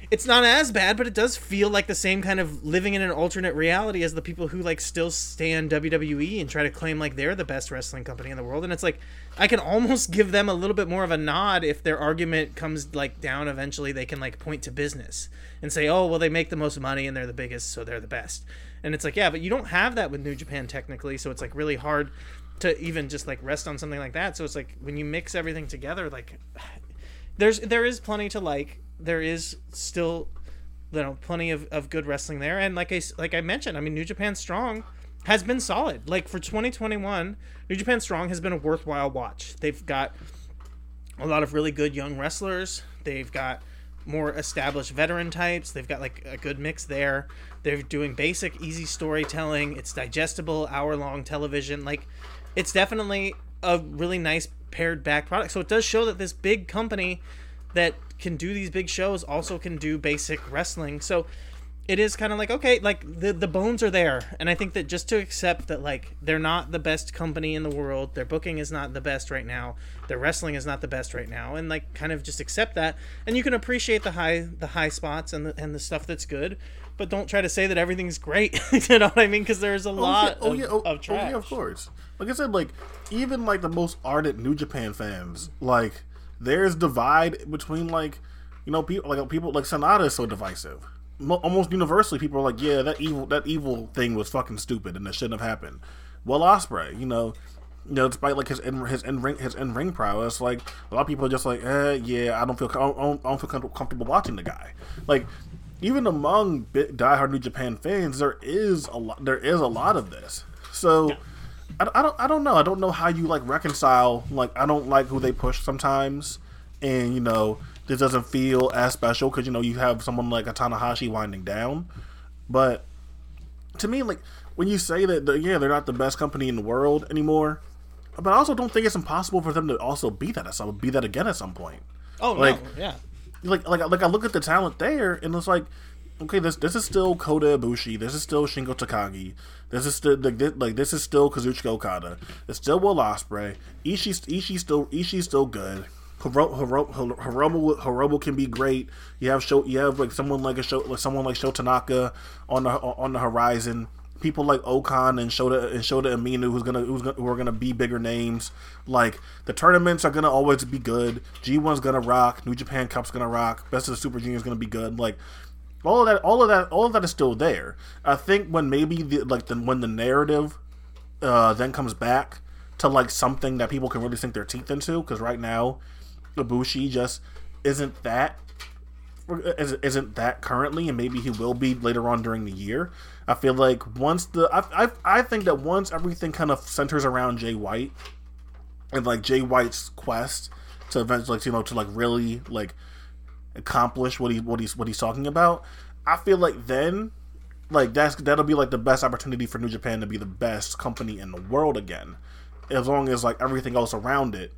it's not as bad, but it does feel like the same kind of living in an alternate reality as the people who like still stand WWE and try to claim like they're the best wrestling company in the world. And it's like I can almost give them a little bit more of a nod if their argument comes like down eventually they can like point to business and say, "Oh, well they make the most money and they're the biggest, so they're the best." And it's like, "Yeah, but you don't have that with New Japan technically, so it's like really hard to even just like rest on something like that." So it's like when you mix everything together like there's there is plenty to like. There is still you know plenty of, of good wrestling there and like I like I mentioned, I mean New Japan's Strong has been solid. Like for 2021, New Japan Strong has been a worthwhile watch. They've got a lot of really good young wrestlers. They've got more established veteran types. They've got like a good mix there. They're doing basic, easy storytelling. It's digestible, hour long television. Like, it's definitely a really nice pared back product. So it does show that this big company that can do these big shows also can do basic wrestling. So it is kind of like okay like the the bones are there. And i think that just to accept that like they're not the best company in the world their booking is not the best right now their wrestling is not the best right now and like kind of just accept that. And you can appreciate the high the high spots and the and the stuff that's good but don't try to say that everything's great you know what i mean? Because there's a oh, lot oh, of, yeah, oh, of oh, yeah, of course. Like I said, like even like the most ardent New Japan fans, like there's divide between like you know people like people like Sanada is so divisive. Mo- almost universally, people are like, yeah, that evil that evil thing was fucking stupid and it shouldn't have happened. Well, Ospreay, you know. You know, despite like his in his in ring his in ring prowess, like a lot of people are just like, eh, yeah, I don't feel I don't, I don't feel comfortable watching the guy. Like, even among big diehard New Japan fans, there is a lot. There is a lot of this. So, I, I don't I don't know. I don't know how you like reconcile. Like, I don't like who they push sometimes, and you know this doesn't feel as special because you know you have someone like a Tanahashi winding down, but to me, like when you say that, the, yeah, they're not the best company in the world anymore, but I also don't think it's impossible for them to also be that at some be that again at some point. oh like- no yeah Like like like I look at the talent there, and it's like, okay, this this is still Kota Ibushi, this is still Shingo Takagi, this is still like this, like this is still Kazuchika Okada, it's still Will Ospreay, Ishii Ishii still Ishii's still good. Hiro, Hiro, Hiromu, Hiromu can be great. You have show, you have like someone like a show, like someone like Sho Tanaka on the on the horizon. People like O-Khan and Shota and Shota Umino, who's gonna who's gonna, who are gonna be bigger names. Like the tournaments are gonna always be good. G one's gonna rock. New Japan Cup's gonna rock. Best of the Super Junior is gonna be good. Like all of that, all of that, all of that is still there. I think when maybe the like the when the narrative uh, then comes back to like something that people can really sink their teeth into. Because right now, Ibushi just isn't that isn't that currently, and maybe he will be later on during the year. I feel like once the I I, I think that once everything kind of centers around Jay White and like Jay White's quest to eventually, like, you know, to like really like accomplish what he what he's what he's talking about. I feel like then, like that's that'll be like the best opportunity for New Japan to be the best company in the world again, as long as like everything else around it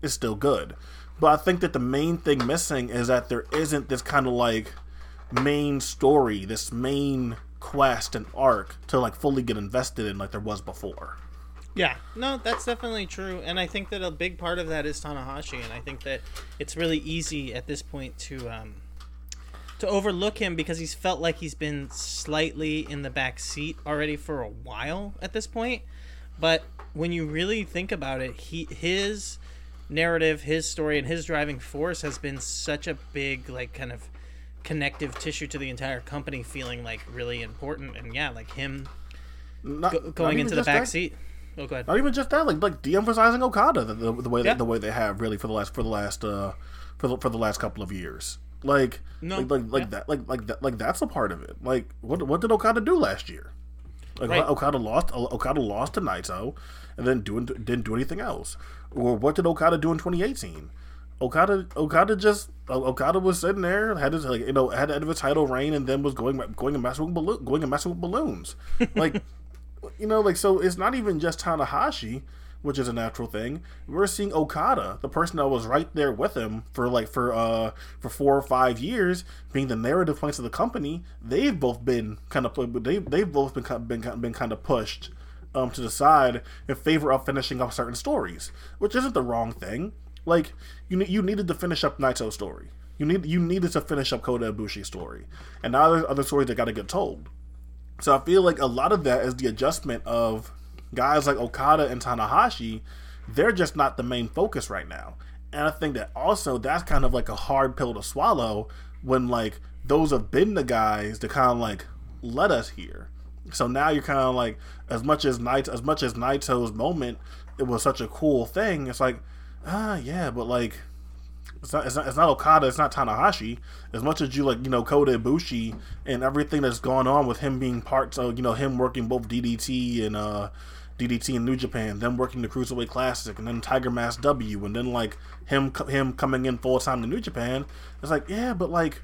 is still good. But I think that the main thing missing is that there isn't this kind of like main story, this main quest and arc to like fully get invested in like there was before. Yeah, no, that's definitely true, and I think that a big part of that is Tanahashi, and I think that it's really easy at this point to um, to overlook him because he's felt like he's been slightly in the back seat already for a while at this point. But when you really think about it, he his narrative, his story, and his driving force has been such a big like kind of connective tissue to the entire company, feeling like really important, and yeah, like him Not, go- going into the back that. seat. Oh, go ahead. Not even just that, like like de-emphasizing Okada the, the, the way Yeah. the way they have really for the last for the last uh for the, for the last couple of years. Like No, like like, like yeah. that like like that like that's a part of it. Like what what did Okada do last year? Like Right. Okada lost Okada lost to Naito, and then doing didn't do anything else. Or what did Okada do in 2018? Okada Okada just Okada was sitting there had his like you know had the end of his title reign and then was going going and messing with balloon, going and messing with balloons like you know like so it's not even just Tanahashi which is a natural thing we're seeing Okada the person that was right there with him for like for uh for four or five years being the narrative points of the company they've both been kind of they they've both been kind- been been kind of pushed um, to decide in favor of finishing up certain stories, which isn't the wrong thing. Like you you needed to finish up Naito's story. You need you needed to finish up Kota Ibushi's story, and now there's other stories that got to get told. So I feel like a lot of that is the adjustment of guys like Okada and Tanahashi. They're just not the main focus right now, and I think that also that's kind of like a hard pill to swallow when like those have been the guys to kind of like let us here. So now you're kind of like, as much as Night, as much as Naito's moment, it was such a cool thing. It's like, ah, yeah, but like, it's not, it's not, it's not Okada, it's not Tanahashi. As much as you like, you know, Kota Ibushi and everything that's gone on with him being part of, you know, him working both DDT and uh, DDT in New Japan, then working the Cruiserweight Classic, and then Tiger Mask W, and then like him him coming in full time to New Japan. It's like, yeah, but like,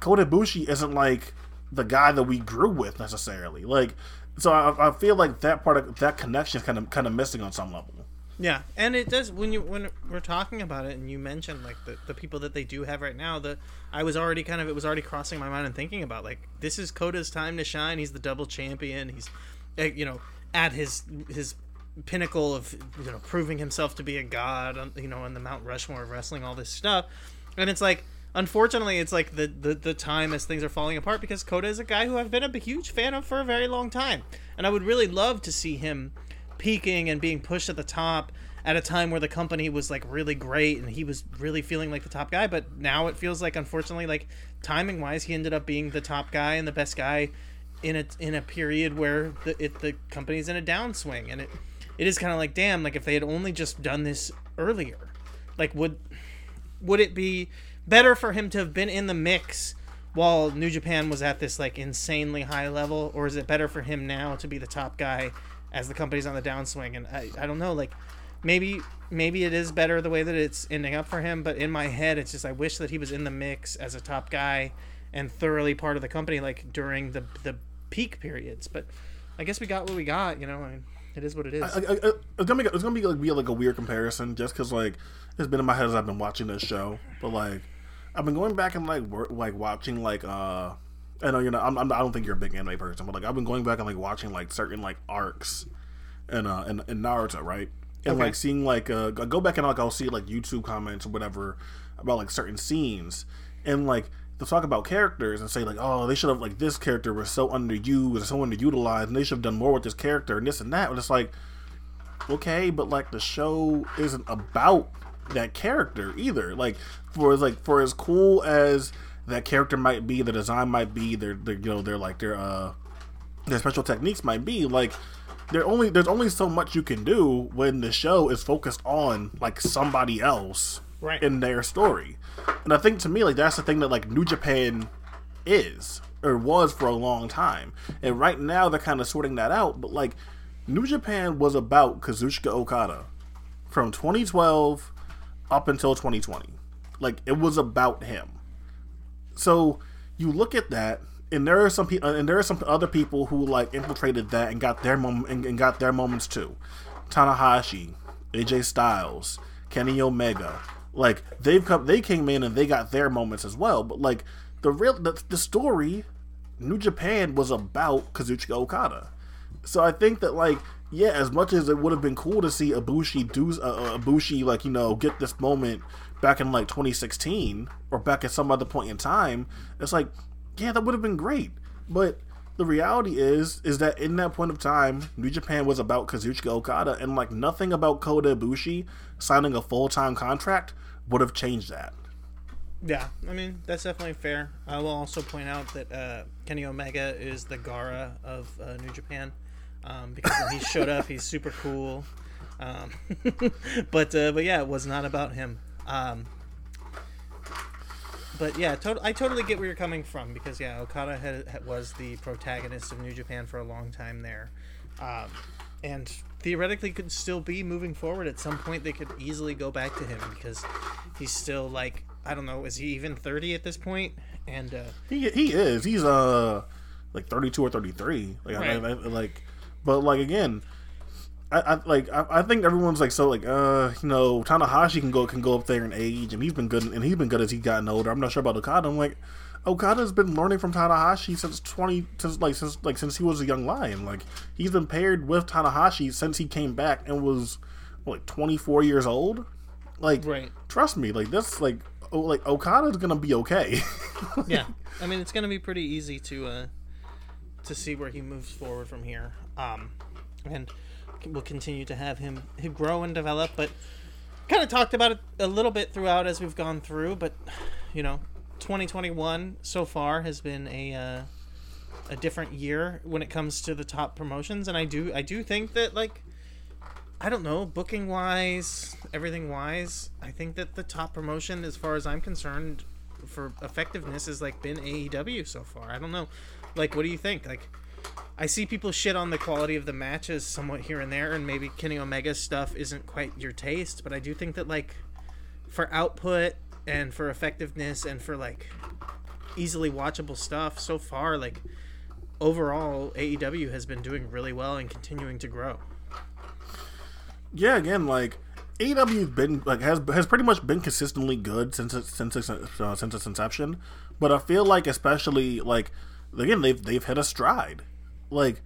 Kota Ibushi isn't like the guy that we grew with necessarily. Like, so I, I feel like that part of that connection is kind of kind of missing on some level. Yeah, and it does when you when we're talking about it, and you mentioned like the, the people that they do have right now. The I was already kind of it was already crossing my mind and thinking about like this is Kota's time to shine. He's the double champion. He's uh, you know at his his pinnacle of you know proving himself to be a god. You know on the Mount Rushmore of wrestling, all this stuff, and it's like. Unfortunately, it's like the, the, the time as things are falling apart because Kota is a guy who I've been a huge fan of for a very long time. And I would really love to see him peaking and being pushed at the top at a time where the company was like really great and he was really feeling like the top guy but now it feels like unfortunately like timing wise he ended up being the top guy and the best guy in a in a period where the it, the company's in a downswing and it it is kind of like damn like if they had only just done this earlier like would would it be better for him to have been in the mix while New Japan was at this like insanely high level, or is it better for him now to be the top guy as the company's on the downswing? And I, I don't know, like maybe maybe it is better the way that it's ending up for him, but in my head it's just I wish that he was in the mix as a top guy and thoroughly part of the company like during the the peak periods. But I guess we got what we got, you know. I mean, it is what it is. It's gonna be it's gonna be like, be like a weird comparison just because like it's been in my head as I've been watching this show, but like I've been going back and like work, like watching like uh I know you know I'm, I'm I don't think you're a big anime person, but like I've been going back and like watching like certain like arcs in uh in, in Naruto, right? And Okay. like seeing like uh go back and like I'll see like YouTube comments or whatever about like certain scenes and like they'll talk about characters and say like oh they should have like this character was so underused and so underutilized and they should have done more with this character and this and that. But it's like okay, but like the show isn't about that character either. Like for as like for as cool as that character might be, the design might be, their, their you know their like their uh their special techniques might be like there only there's only so much you can do when the show is focused on like somebody else Right. in their story. And I think to me like that's the thing that like New Japan is or was for a long time. And right now they're kind of sorting that out, but like New Japan was about Kazuchika Okada from 2012 up until 2020. Like it was about him. So you look at that, and there are some people, and there are some other people who like infiltrated that and got their moment and, and got their moments too. Tanahashi, AJ Styles, Kenny Omega, like they've come, they came in and they got their moments as well. But like the real the, the story, New Japan was about Kazuchika Okada. So I think that like yeah, as much as it would have been cool to see Ibushi do uh, uh, Ibushi like you know get this moment back in like 2016 or back at some other point in time, it's like yeah, that would have been great. But the reality is is that in that point of time, New Japan was about Kazuchika Okada, and like nothing about Kota Ibushi signing a full time contract would have changed that. Yeah, I mean that's definitely fair. I will also point out that uh, Kenny Omega is the Gaara of uh, New Japan um, because when he showed up, he's super cool. Um, but uh, but yeah, it was not about him. Um, but yeah, to- I totally get where you're coming from because yeah, Okada had, had, was the protagonist of New Japan for a long time there, um, and theoretically could still be moving forward. At some point, they could easily go back to him because he's still like I don't know, is he even thirty at this point? And uh, He he is. He's uh like 32 or 33. Like Right. I, I- like but like again I, I like I, I think everyone's like so like uh you know Tanahashi can go can go up there in age and he's been good and he's been good as he's gotten older. I'm not sure about Okada. I'm like Okada's been learning from Tanahashi since 20 since like since like since he was a young lion. Like he's been paired with Tanahashi since he came back and was what, like 24 years old. Like Right. trust me, like this like oh, like Okada's going to be okay. yeah, I mean it's gonna be pretty easy to uh, to see where he moves forward from here. Um, and we'll continue to have him, him grow and develop. But kind of talked about it a little bit throughout as we've gone through. But you know, 2021 so far has been a uh, a different year when it comes to the top promotions, and I do I do think that like. I don't know, booking wise, everything wise, I think that the top promotion, as far as I'm concerned, for effectiveness has like been AEW so far. I don't know. Like what do you think? Like I see people shit on the quality of the matches somewhat here and there and maybe Kenny Omega's stuff isn't quite your taste, but I do think that like for output and for effectiveness and for like easily watchable stuff so far like overall AEW has been doing really well and continuing to grow. yeah, again, like AEW's been like has has pretty much been consistently good since since its uh, since its inception, but I feel like especially like again they've they've hit a stride, like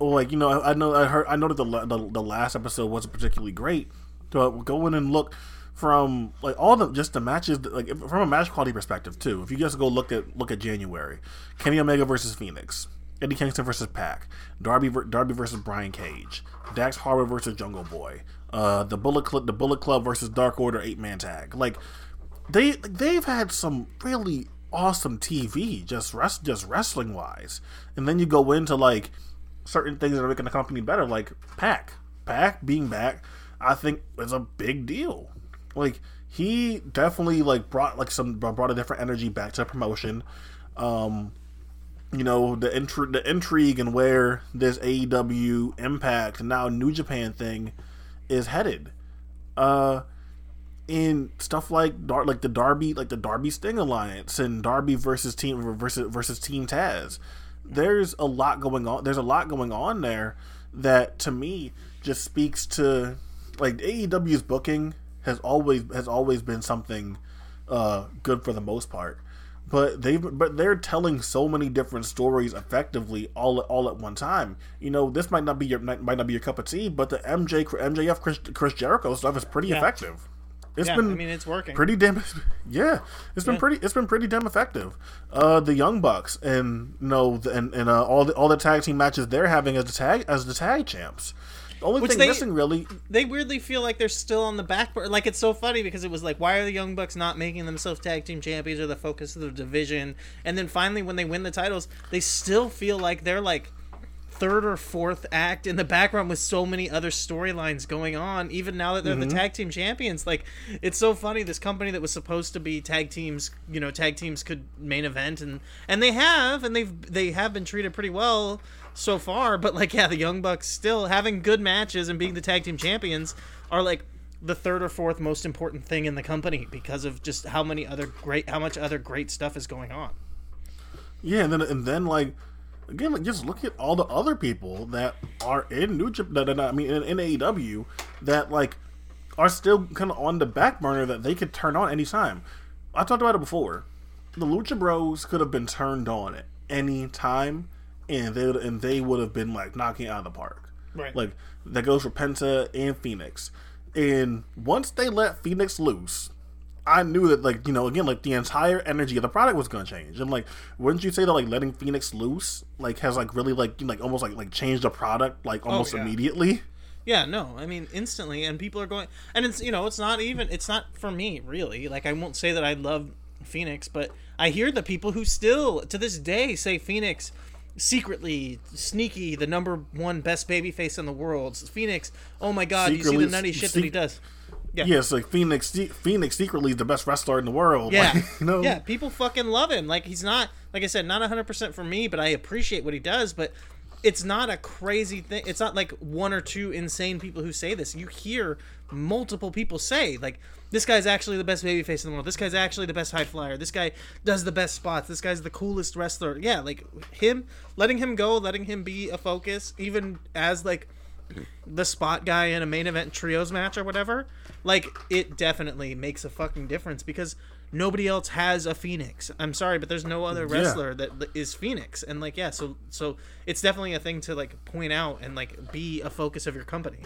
like you know I, I know I heard I know that the, the the last episode wasn't particularly great, but go in and look from like all the just the matches like from a match quality perspective too. If you just go look at look at January, Kenny Omega versus Fenix. Eddie Kingston versus Pac, Darby Darby versus Brian Cage, Dax Harwood versus Jungle Boy, uh, the Bullet Club, the Bullet Club versus Dark Order eight man tag. Like they they've had some really awesome TV just rest just wrestling wise, and then you go into like certain things that are making the company better, like Pac. Pac being back, I think is a big deal. Like he definitely like brought like some brought a different energy back to the promotion. Um, you know the intri- the intrigue and where this AEW Impact now New Japan thing is headed. Uh, in stuff like Dar- like the Darby like the Darby Sting alliance and Darby versus team versus versus Team Taz. There's a lot going on. There's a lot going on there that to me just speaks to like AEW's booking has always has always been something uh, good for the most part. But they but they're telling so many different stories effectively all all at one time. You know, this might not be your might not be your cup of tea, but the MJ MJF Chris, Chris Jericho stuff is pretty Yeah. effective. It's Yeah, been I mean it's working. pretty damn yeah it's been pretty it's been pretty damn effective uh the young bucks and you know and and uh, all the all the tag team matches they're having as the tag as the tag champs the only Which thing they- missing really they weirdly feel like they're still on the back burner. Like it's so funny because it was like, why are the Young Bucks not making themselves tag team champions or the focus of the division? And then finally, when they win the titles, they still feel like they're like third or fourth act in the background with so many other storylines going on even now that they're the mm-hmm. tag team champions. Like it's so funny this company that was supposed to be tag teams you know tag teams could main event and and they have and they've they have been treated pretty well so far but like yeah the young bucks still having good matches and being the tag team champions are like the third or fourth most important thing in the company because of just how many other great how much other great stuff is going on. Yeah, and then and then like again, like just look at all the other people that are in New Japan. I mean, in, in AEW that like are still kind of on the back burner that they could turn on anytime. I talked about it before. The Lucha Bros could have been turned on at any time, and they and they would have been like knocking it out of the park. Right. Like that goes for Penta and Fenix. And once they let Fenix loose, I knew that like you know again like the entire energy of the product was going to change and like wouldn't you say that like letting Fenix loose like has like really like you know, like almost like like changed the product like oh, almost yeah. immediately Yeah, no, I mean instantly, and people are going, and it's you know, it's not even, it's not for me really. Like I won't say that I love Fenix, but I hear the people who still to this day say Fenix secretly sneaky, the number one best baby face in the world. Fenix, oh my god, you see the nutty shit that he does. Yeah. yes like Fenix Fenix secretly is the best wrestler in the world Yeah, like, you know yeah. People fucking love him. Like he's not, like I said, not hundred percent for me, but I appreciate what he does. But it's not a crazy thing. It's not like one or two insane people who say this. You hear multiple people say like, "This guy's actually the best babyface in the world. This guy's actually the best high flyer. This guy does the best spots. This guy's the coolest wrestler." Yeah, like him, letting him go, letting him be a focus, even as like the spot guy in a main event trios match or whatever, like it definitely makes a fucking difference because nobody else has a Fenix. I'm sorry, but there's no other Yeah. wrestler that is Fenix, and like yeah, so so it's definitely a thing to like point out and like be a focus of your company.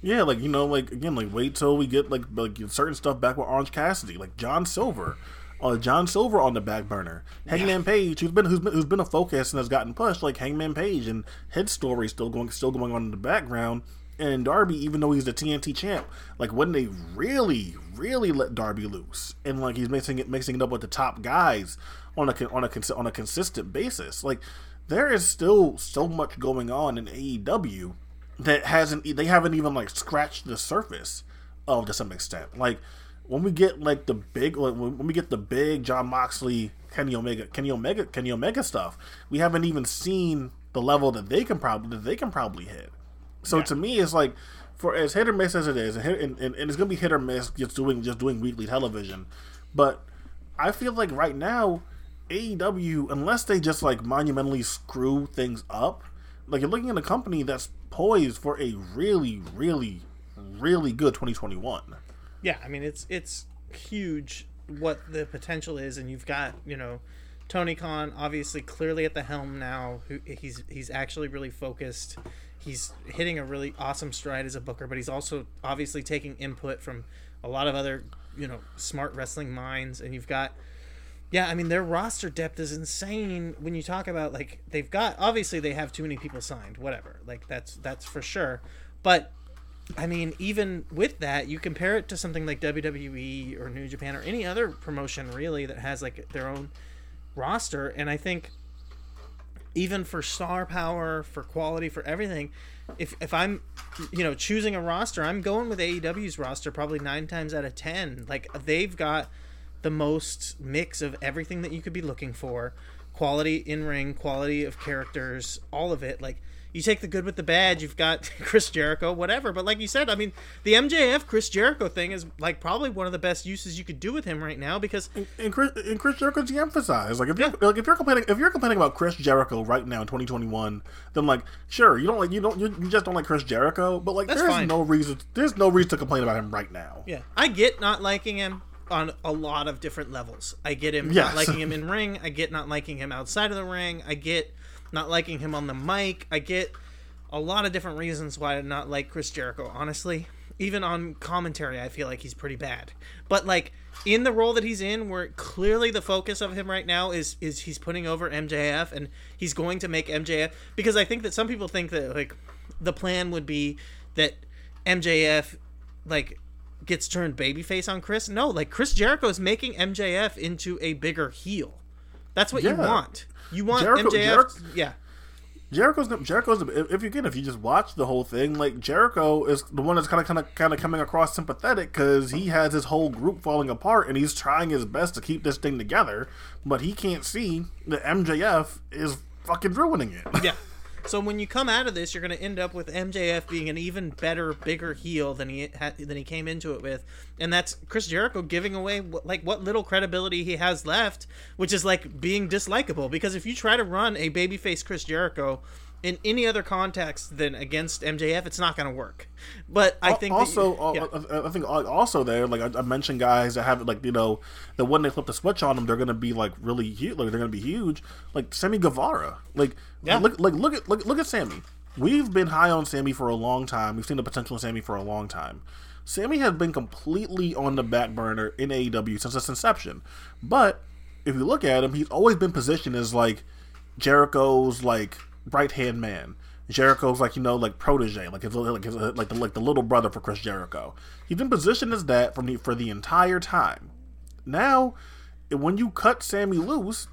Yeah, like you know, like again, like wait till we get like like certain stuff back with Orange Cassidy, like John Silver, uh, John Silver on the back burner, Hangman Page, who's been who's been who's been a focus and has gotten pushed, like Hangman Page, and his story still going still going on in the background. And Darby, even though he's the TNT champ, like when they really, really let Darby loose, and like he's mixing it mixing it up with the top guys on a on a on a consistent basis, like there is still so much going on in AEW that hasn't they haven't even like scratched the surface of to some extent. Like when we get like the big like, when we get the big John Moxley, Kenny Omega, Kenny Omega, Kenny Omega stuff, we haven't even seen the level that they can probably that they can probably hit. So to me, it's like for as hit or miss as it is, and, hit, and, and, and it's gonna be hit or miss just doing just doing weekly television. But I feel like right now, AEW, unless they just like monumentally screw things up, like you're looking at a company that's poised for a really, really, really good 2021. Yeah, I mean it's it's huge what the potential is, and you've got you know Tony Khan obviously clearly at the helm now. Who he's he's actually really focused. He's hitting a really awesome stride as a booker, but he's also obviously taking input from a lot of other you know smart wrestling minds, and you've got. Yeah, I mean their roster depth is insane when you talk about like they've got obviously they have too many people signed, whatever. Like that's that's for sure. But I mean, even with that, you compare it to something like WWE or New Japan or any other promotion really that has like their own roster, and I think even for star power, for quality, for everything, if if I'm you know choosing a roster, I'm going with AEW's roster probably nine times out of ten. Like they've got the most mix of everything that you could be looking for. Quality in ring quality of characters all of it. Like you take the good with the bad you've got chris jericho whatever but like you said i mean the mjf chris jericho thing is like probably one of the best uses you could do with him right now because And Chris, and Chris Jericho de-emphasized. Like if you're like if you're complaining if you're complaining about Chris Jericho right now in 2021, then like sure you don't like you don't you, you just don't like Chris Jericho, but like That's there's fine. no reason there's no reason to complain about him right now. yeah i get not liking him on a lot of different levels i get him Yes. not liking him in ring i get not liking him outside of the ring i get not liking him on the mic i get a lot of different reasons why I not like Chris Jericho, honestly. Even on commentary, I feel like he's pretty bad. But like in the role that he's in, where clearly the focus of him right now is is he's putting over MJF and he's going to make MJF because I think that some people think that like the plan would be that MJF like gets turned babyface on Chris. No, like Chris Jericho is making MJF into a bigger heel. That's what you want. You want Jericho- MJF. Jericho- yeah. Jericho's Jericho's if you again if you just watch the whole thing, like Jericho is the one that's kind of kind of kind of coming across sympathetic because he has his whole group falling apart and he's trying his best to keep this thing together, but he can't see that MJF is fucking ruining it. Yeah. So when you come out of this, you're going to end up with MJF being an even better, bigger heel than he ha- than he came into it with, and that's Chris Jericho giving away what, like what little credibility he has left, which is like being dislikable. Because if you try to run a babyface Chris Jericho in any other context than against MJF, it's not going to work. But I think also, uh, yeah. I think also there, like I, mentioned, guys that have like you know that when they flip the switch on them, they're gonna be like really huge. Like they're gonna be huge. Like Sammy Guevara. Like Yeah. look, like look at look, look at Sammy. We've been high on Sammy for a long time. We've seen the potential in Sammy for a long time. Sammy has been completely on the back burner in AEW since its inception. But if you look at him, he's always been positioned as like Jericho's like right hand man. Jericho's like you know like protege, like his like his, like the like the little brother for Chris Jericho. He's been positioned as that from the for the entire time. Now, when you cut Sammy loose,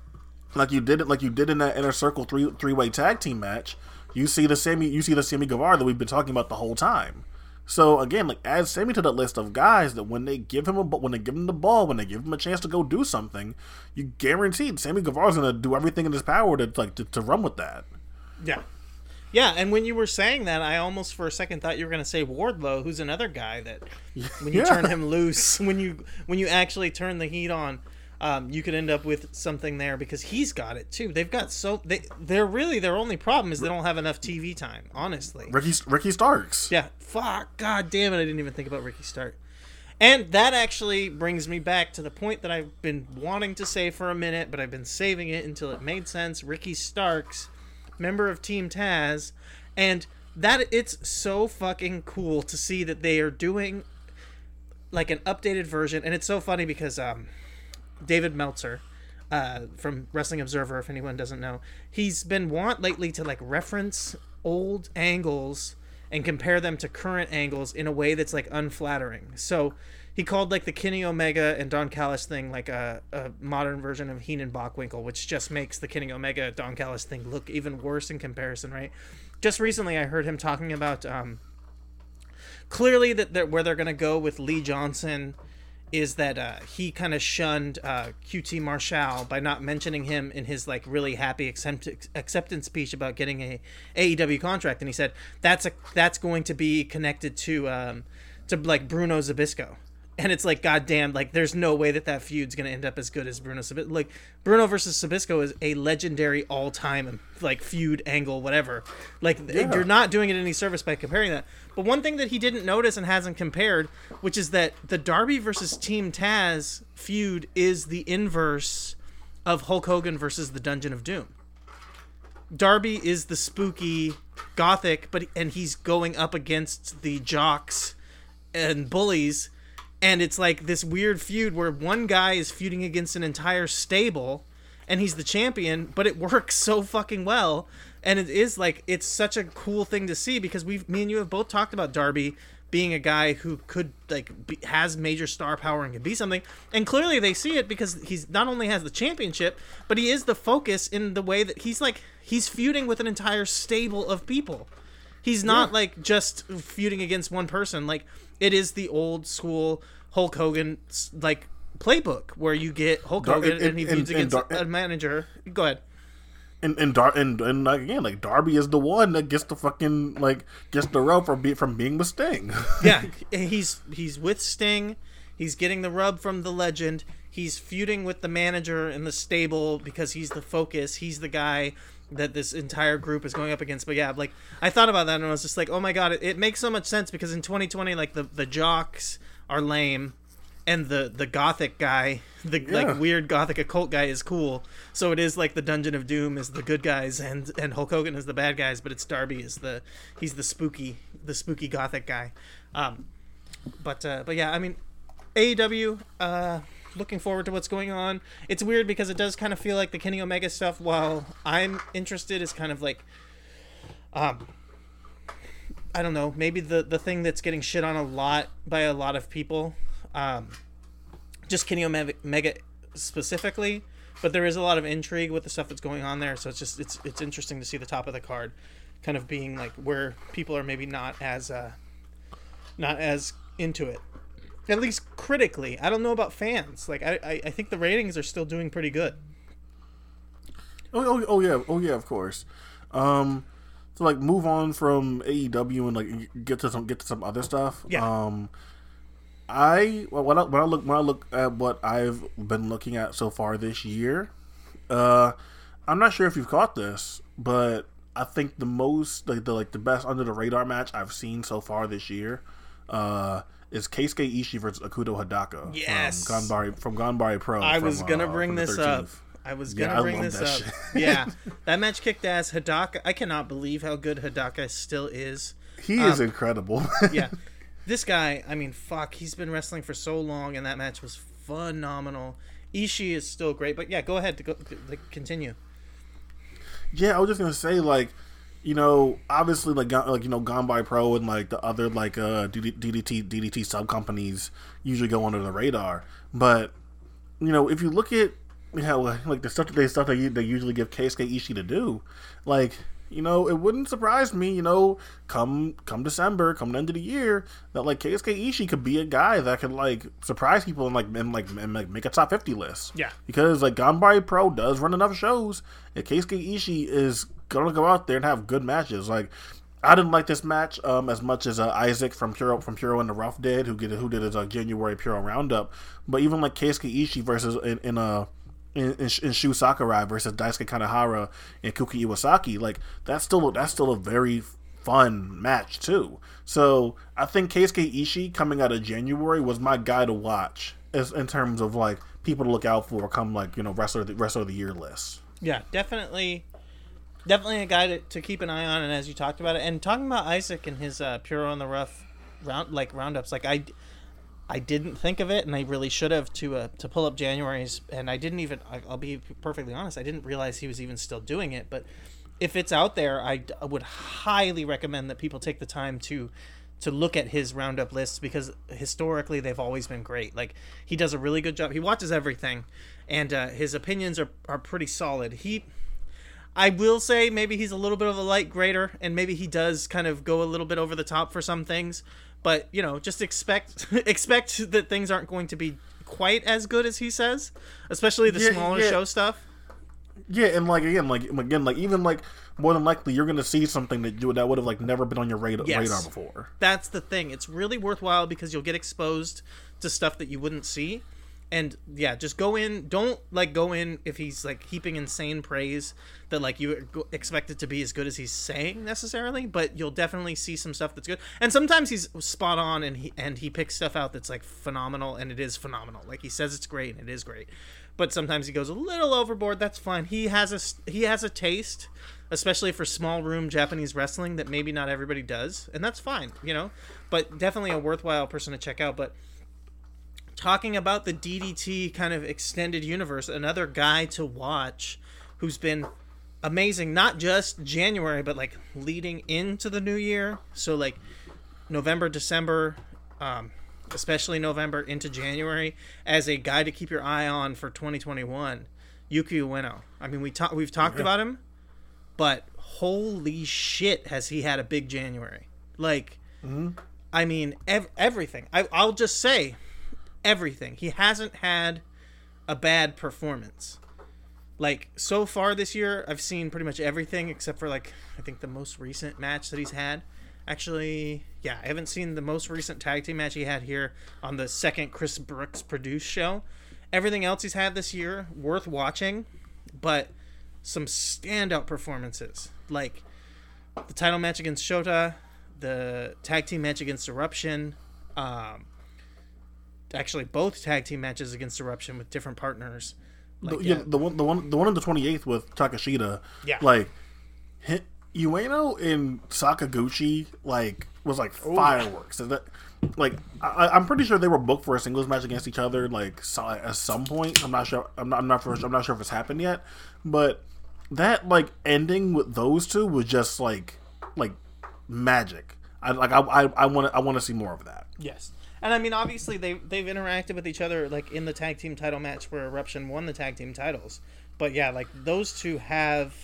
like you did it like you did in that inner circle three three way tag team match, you see the Sammy you see the Sammy Guevara that we've been talking about the whole time. So again, like add Sammy to that list of guys that when they give him a when they give him the ball, when they give him a chance to go do something, you guaranteed Sammy Guevara's gonna do everything in his power to like to, to run with that. Yeah. Yeah, and when you were saying that, I almost for a second thought you were going to say Wardlow, who's another guy that when you Yeah. turn him loose, when you when you actually turn the heat on, um, you could end up with something there because he's got it too. They've got so they they're really their only problem is they don't have enough TV time, honestly. Ricky Ricky Starks. Yeah, fuck, god damn it, I didn't even think about Ricky Stark. And that actually brings me back to the point that I've been wanting to say for a minute, but I've been saving it until it made sense. Ricky Starks, member of Team Taz, and that it's so fucking cool to see that they are doing like an updated version, and it's so funny because um, David Meltzer uh, from Wrestling Observer, if anyone doesn't know, he's been want lately to like reference old angles and compare them to current angles in a way that's like unflattering. So he called like the Kenny Omega and Don Callis thing like a, a modern version of Heenan Bockwinkel, which just makes the Kenny Omega Don Callis thing look even worse in comparison, right? Just recently, I heard him talking about um, clearly that they're, where they're going to go with Lee Johnson is that uh, he kind of shunned uh, QT Marshall by not mentioning him in his like really happy accept- acceptance speech about getting a AEW contract, and he said that's a that's going to be connected to um, to like Bruno Zbyszko. And it's like, goddamn, like there's no way that that feud's gonna end up as good as Bruno Zbyszko. Like Bruno versus Zbyszko is a legendary all-time like feud angle, whatever. Like you're not doing it any service by comparing that. But one thing that he didn't notice and hasn't compared, which is that the Darby versus Team Taz feud is the inverse of Hulk Hogan versus the Dungeon of Doom. Darby is the spooky gothic, but and he's going up against the jocks and bullies, and it's like this weird feud where one guy is feuding against an entire stable, and he's the champion, but it works so fucking well, and it is like it's such a cool thing to see because we've me and you have both talked about Darby being a guy who could like be, has major star power and can be something. And clearly they see it because he's not only has the championship but he is the focus in the way that he's like he's feuding with an entire stable of people. He's not like just feuding against one person. Like it is the old school hulk hogan like playbook where you get hulk Dar- hogan and- and, he feuds against Dar- a manager go ahead And and Dar and and again, like Darby is the one that gets the fucking like gets the rub from be, from being with Sting. yeah, he's he's with Sting. He's getting the rub from the legend. He's feuding with the manager in the stable because he's the focus. He's the guy that this entire group is going up against. But yeah, like I thought about that and I was just like, oh my god, it, it makes so much sense because in 2020, like the the jocks are lame, and the the gothic guy, the Yeah. like weird gothic occult guy is cool. So it is like the Dungeon of Doom is the good guys and and Hulk Hogan is the bad guys, but it's Darby is the he's the spooky the spooky gothic guy. Um, but uh, but yeah, I mean, AEW. Uh, looking forward to what's going on. It's weird because it does kind of feel like the Kenny Omega stuff. While I'm interested, is kind of like, um, I don't know, maybe the the thing that's getting shit on a lot by a lot of people, um, just Kenny Omega specifically, but there is a lot of intrigue with the stuff that's going on there. So it's just it's it's interesting to see the top of the card, kind of being like where people are maybe not as uh, not as into it, at least critically. I don't know about fans. Like I I, I think the ratings are still doing pretty good. Oh, oh, oh yeah, oh yeah, of course. Um, to like move on from AEW and like get to some get to some other stuff. Yeah. Um, I well, when I when I look when I look at what I've been looking at so far this year, uh, I'm not sure if you've caught this, but I think the most like the like the best under the radar match I've seen so far this year, uh, is Keisuke Ishii versus Akuto Hadaka. Yes. From Ganbare from Ganbare Pro. I from, was gonna uh, bring this up. I was gonna I bring this up. shit. yeah, that match kicked ass. Hadaka, I cannot believe how good Hadaka still is. He is incredible. Yeah, this guy. I mean, fuck. He's been wrestling for so long, and that match was phenomenal. Ishii is still great, but yeah, go ahead to go like, continue. Yeah, I was just gonna say like, you know, obviously like like you know, Ganbare Pro and like the other like uh DD- DDT DDT sub companies usually go under the radar, but you know if you look at you know like the stuff that they stuff that they usually give Keisuke Ishii to do, like. You know, it wouldn't surprise me. You know, come come December, come the end of the year, that like KSK Ishii could be a guy that could like surprise people and like and like and like make a top fifty list Yeah. because like Ganbare Pro does run enough shows. And KSK Ishii is gonna go out there and have good matches. Like I didn't like this match um, as much as uh, Isaac from Puro from Puro and the Rough did, who did who did his uh, January Puro Roundup. But even like Keisuke Ishii versus in, in uh in, in, in Shu Sakurai versus Daisuke Kanahara and Kouki Iwasaki, like that's still that's still a very fun match too. So I think Keisuke Ishii coming out of January was my guy to watch as in terms of like people to look out for come like you know wrestler the, wrestler of the year list. Yeah, definitely, definitely a guy to, to keep an eye on. And as you talked about it, and talking about Isaac and his uh, on the Rough round like roundups, like I, I didn't think of it, and I really should have to uh, to pull up January's, and I didn't even. I- I'll be perfectly honest, I didn't realize he was even still doing it. But if it's out there, I would highly recommend that people take the time to to look at his roundup lists because historically they've always been great. Like he does a really good job. He watches everything, and uh, his opinions are are pretty solid. He I will say maybe he's a little bit of a light grader, and maybe he does kind of go a little bit over the top for some things. But you know, just expect expect that things aren't going to be quite as good as he says, especially the Yeah, smaller yeah. show stuff. Yeah, and like again, like again, like even like more than likely you're gonna see something that you that would have like never been on your radar Yes. radar before. That's the thing. It's really worthwhile because you'll get exposed to stuff that you wouldn't see. And yeah, just go in. Don't like go in if he's like heaping insane praise that like you expect it to be as good as he's saying necessarily. But you'll definitely see some stuff that's good. And sometimes he's spot on and he and he picks stuff out that's like phenomenal and it is phenomenal. Like he says it's great and it is great. But sometimes he goes a little overboard. That's fine. He has a he has a taste, especially for small room Japanese wrestling that maybe not everybody does, and that's fine. You know, but definitely a worthwhile person to check out. But talking about the DDT kind of extended universe, another guy to watch who's been amazing, not just January, but like leading into the new year. So, like November, December, um, especially November into January, as a guy to keep your eye on for 2021. Yuki Ueno. I mean, we talk, we've talked about him, but holy shit, has he had a big January? Like, I mean, ev- everything. I, I'll just say, everything. He hasn't had a bad performance. Like so far this year, I've seen pretty much everything except for like I think the most recent match that he's had. Actually, yeah, I haven't seen the most recent tag team match he had here on the second Chris Brooks produced show. Everything else he's had this year worth watching, but some standout performances like the title match against Shota, the tag team match against Eruption, um, actually both tag team matches against Eruption with different partners. Like, the, yeah, yeah, the one, the one, the one on the twenty eighth with Takeshita. Yeah. like hit, Ueno and Sakaguchi like was like fireworks. Is that like I, I'm pretty sure they were booked for a singles match against each other like so, at some point. I'm not sure. I'm not. I'm not. Sure, I'm not sure if it's happened yet. But that like ending with those two was just like like magic. I like I I want to I want to see more of that. Yes. And I mean, obviously they they've interacted with each other like in the tag team title match where Eruption won the tag team titles. But yeah, like those two have,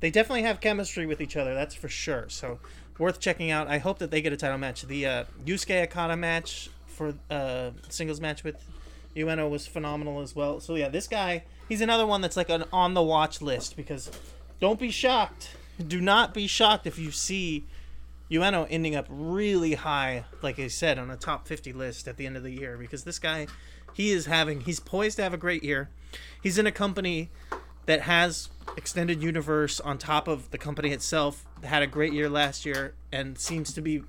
they definitely have chemistry with each other. That's for sure. So worth checking out. I hope that they get a title match. The uh, Yusuke Okada match for uh, singles match with Ueno was phenomenal as well. So yeah, this guy, he's another one that's like an on the watch list because don't be shocked. Do not be shocked if you see Ueno ending up really high, like I said, on a top 50 list at the end of the year because this guy, he is having, he's poised to have a great year. He's in a company that has extended universe on top of the company itself. Had a great year last year and seems to be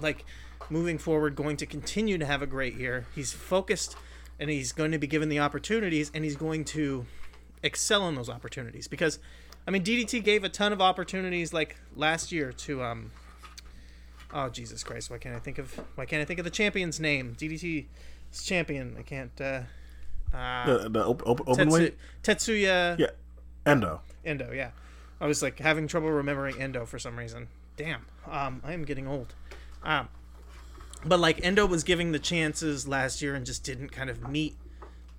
like moving forward going to continue to have a great year. He's focused and he's going to be given the opportunities and he's going to excel in those opportunities because I mean DDT gave a ton of opportunities like last year to um oh Jesus Christ why can't I think of why can't I think of the champion's name DDT's champion I can't uh, uh The, the op- op- open Tetsu- weight? Tetsuya Yeah. Endo. Endo, yeah. I was like having trouble remembering Endo for some reason. Damn. Um, I am getting old. Um, but like Endo was giving the chances last year and just didn't kind of meet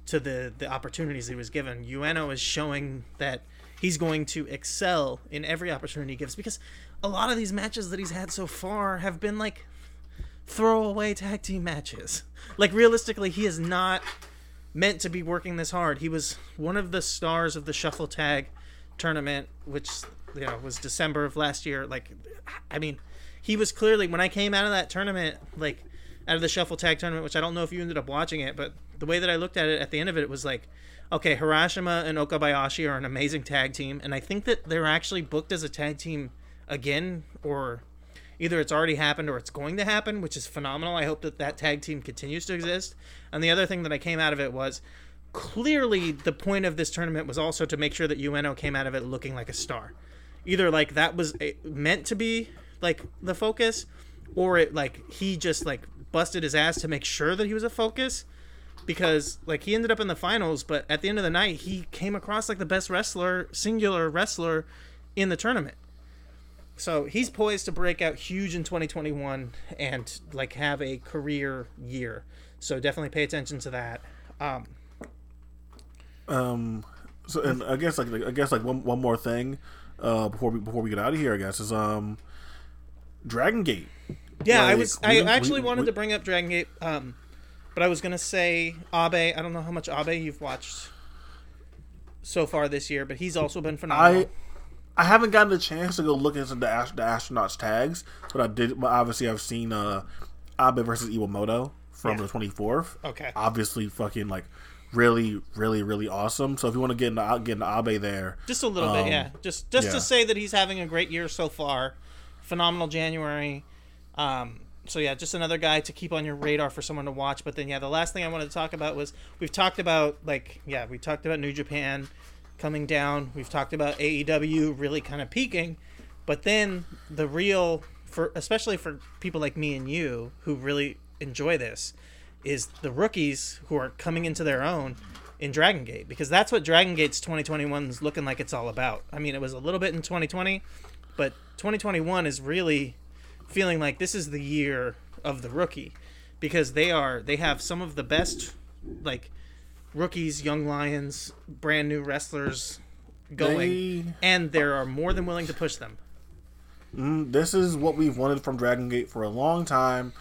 to the the opportunities he was given. Ueno is showing that he's going to excel in every opportunity he gives because a lot of these matches that he's had so far have been like throwaway tag team matches. Like realistically, he is not meant to be working this hard. He was one of the stars of the Shuffle Tag tournament, which you know was December of last year. Like, I mean, he was clearly when I came out of that tournament, like out of the Shuffle Tag tournament, which I don't know if you ended up watching it, but the way that I looked at it at the end of it, it was like, okay, Hirashima and Okabayashi are an amazing tag team, and I think that they're actually booked as a tag team again, or either it's already happened or it's going to happen, which is phenomenal. I hope that that tag team continues to exist. And the other thing that I came out of it was clearly the point of this tournament was also to make sure that Ueno came out of it looking like a star. Either like that was eh, meant to be like the focus, or it like he just like busted his ass to make sure that he was a focus. Because like he ended up in the finals, but at the end of the night he came across like the best wrestler, singular wrestler in the tournament. So he's poised to break out huge in 2021 and like have a career year. So definitely pay attention to that. Um, Um. So and I guess like I guess like one one more thing, uh, before we before we get out of here, I guess is um, Dragon Gate. yeah, I was. I actually we- wanted we- to bring up Dragon Gate, um, but I was gonna say Abe. I don't know how much Abe you've watched so far this year, but he's also been phenomenal. I I haven't gotten the chance to go look into the, ast- the astronauts tags, but I did. But obviously, I've seen uh, Abe versus Iwamoto from Yeah. the twenty fourth. Okay. Obviously, fucking like really, really, really awesome. So if you want to get into get into Abe there, Just a little Um, bit, yeah. Just just yeah. to say that he's having a great year so far. Phenomenal January. Um, so yeah, just another guy to keep on your radar for someone to watch. But then yeah, the last thing I wanted to talk about was we've talked about like yeah, we talked about New Japan coming down. We've talked about AEW really kind of peaking, but then the real for especially for people like me and you who really enjoy this is the rookies who are coming into their own in Dragon Gate because that's what Dragon Gate's 2021 is looking like it's all about. I mean, it was a little bit in 2020, but 2021 is really feeling like this is the year of the rookie because they are they have some of the best like rookies, young lions, brand new wrestlers going They- and they are more than willing to push them. Mm, this is what we've wanted from Dragon Gate for a long time.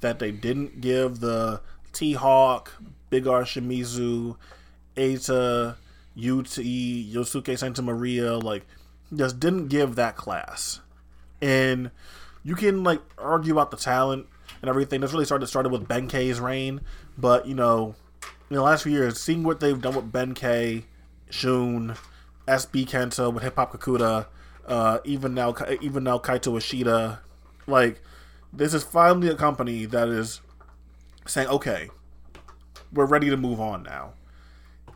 That they didn't give the T Hawk, Big R Shimizu, Eita, UT, Yosuke Santa Maria, like, just didn't give that class. And you can, like, argue about the talent and everything. This really started started with Ben-K's reign. But, you know, in the last few years, seeing what they've done with Ben Ben-K, Shun, SB Kento with Hip Hop Kakuta, uh, even now, even now Kaito Ishida, like this is finally a company that is saying, okay, we're ready to move on now,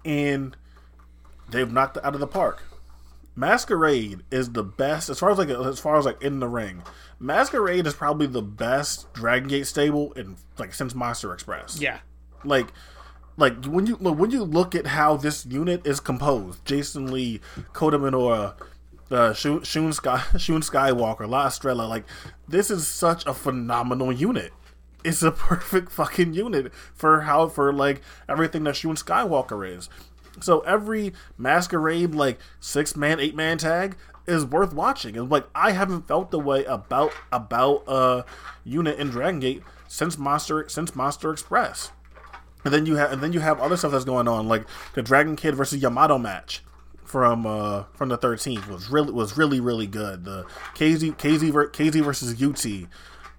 and they've knocked it out of the park. Masquerade is the best as far as like as far as like in the ring. Masquerade is probably the best Dragon Gate stable in like since Monster Express Yeah. like like when you when you look at how this unit is composed jason lee Kota Minoura, uh shun, shun, Sky, shun skywalker la estrella like this is such a phenomenal unit It's a perfect fucking unit for how for like everything that Shun Skywalker is. So every masquerade like six man, eight man tag is worth watching. And like I haven't felt the way about about uh unit in Dragon Gate since Monster since Monster Express. And then you have and then you have other stuff that's going on, like the Dragon Kid versus Yamato match from uh from the 13th was really was really really good. The KZ KZ KZ versus UT.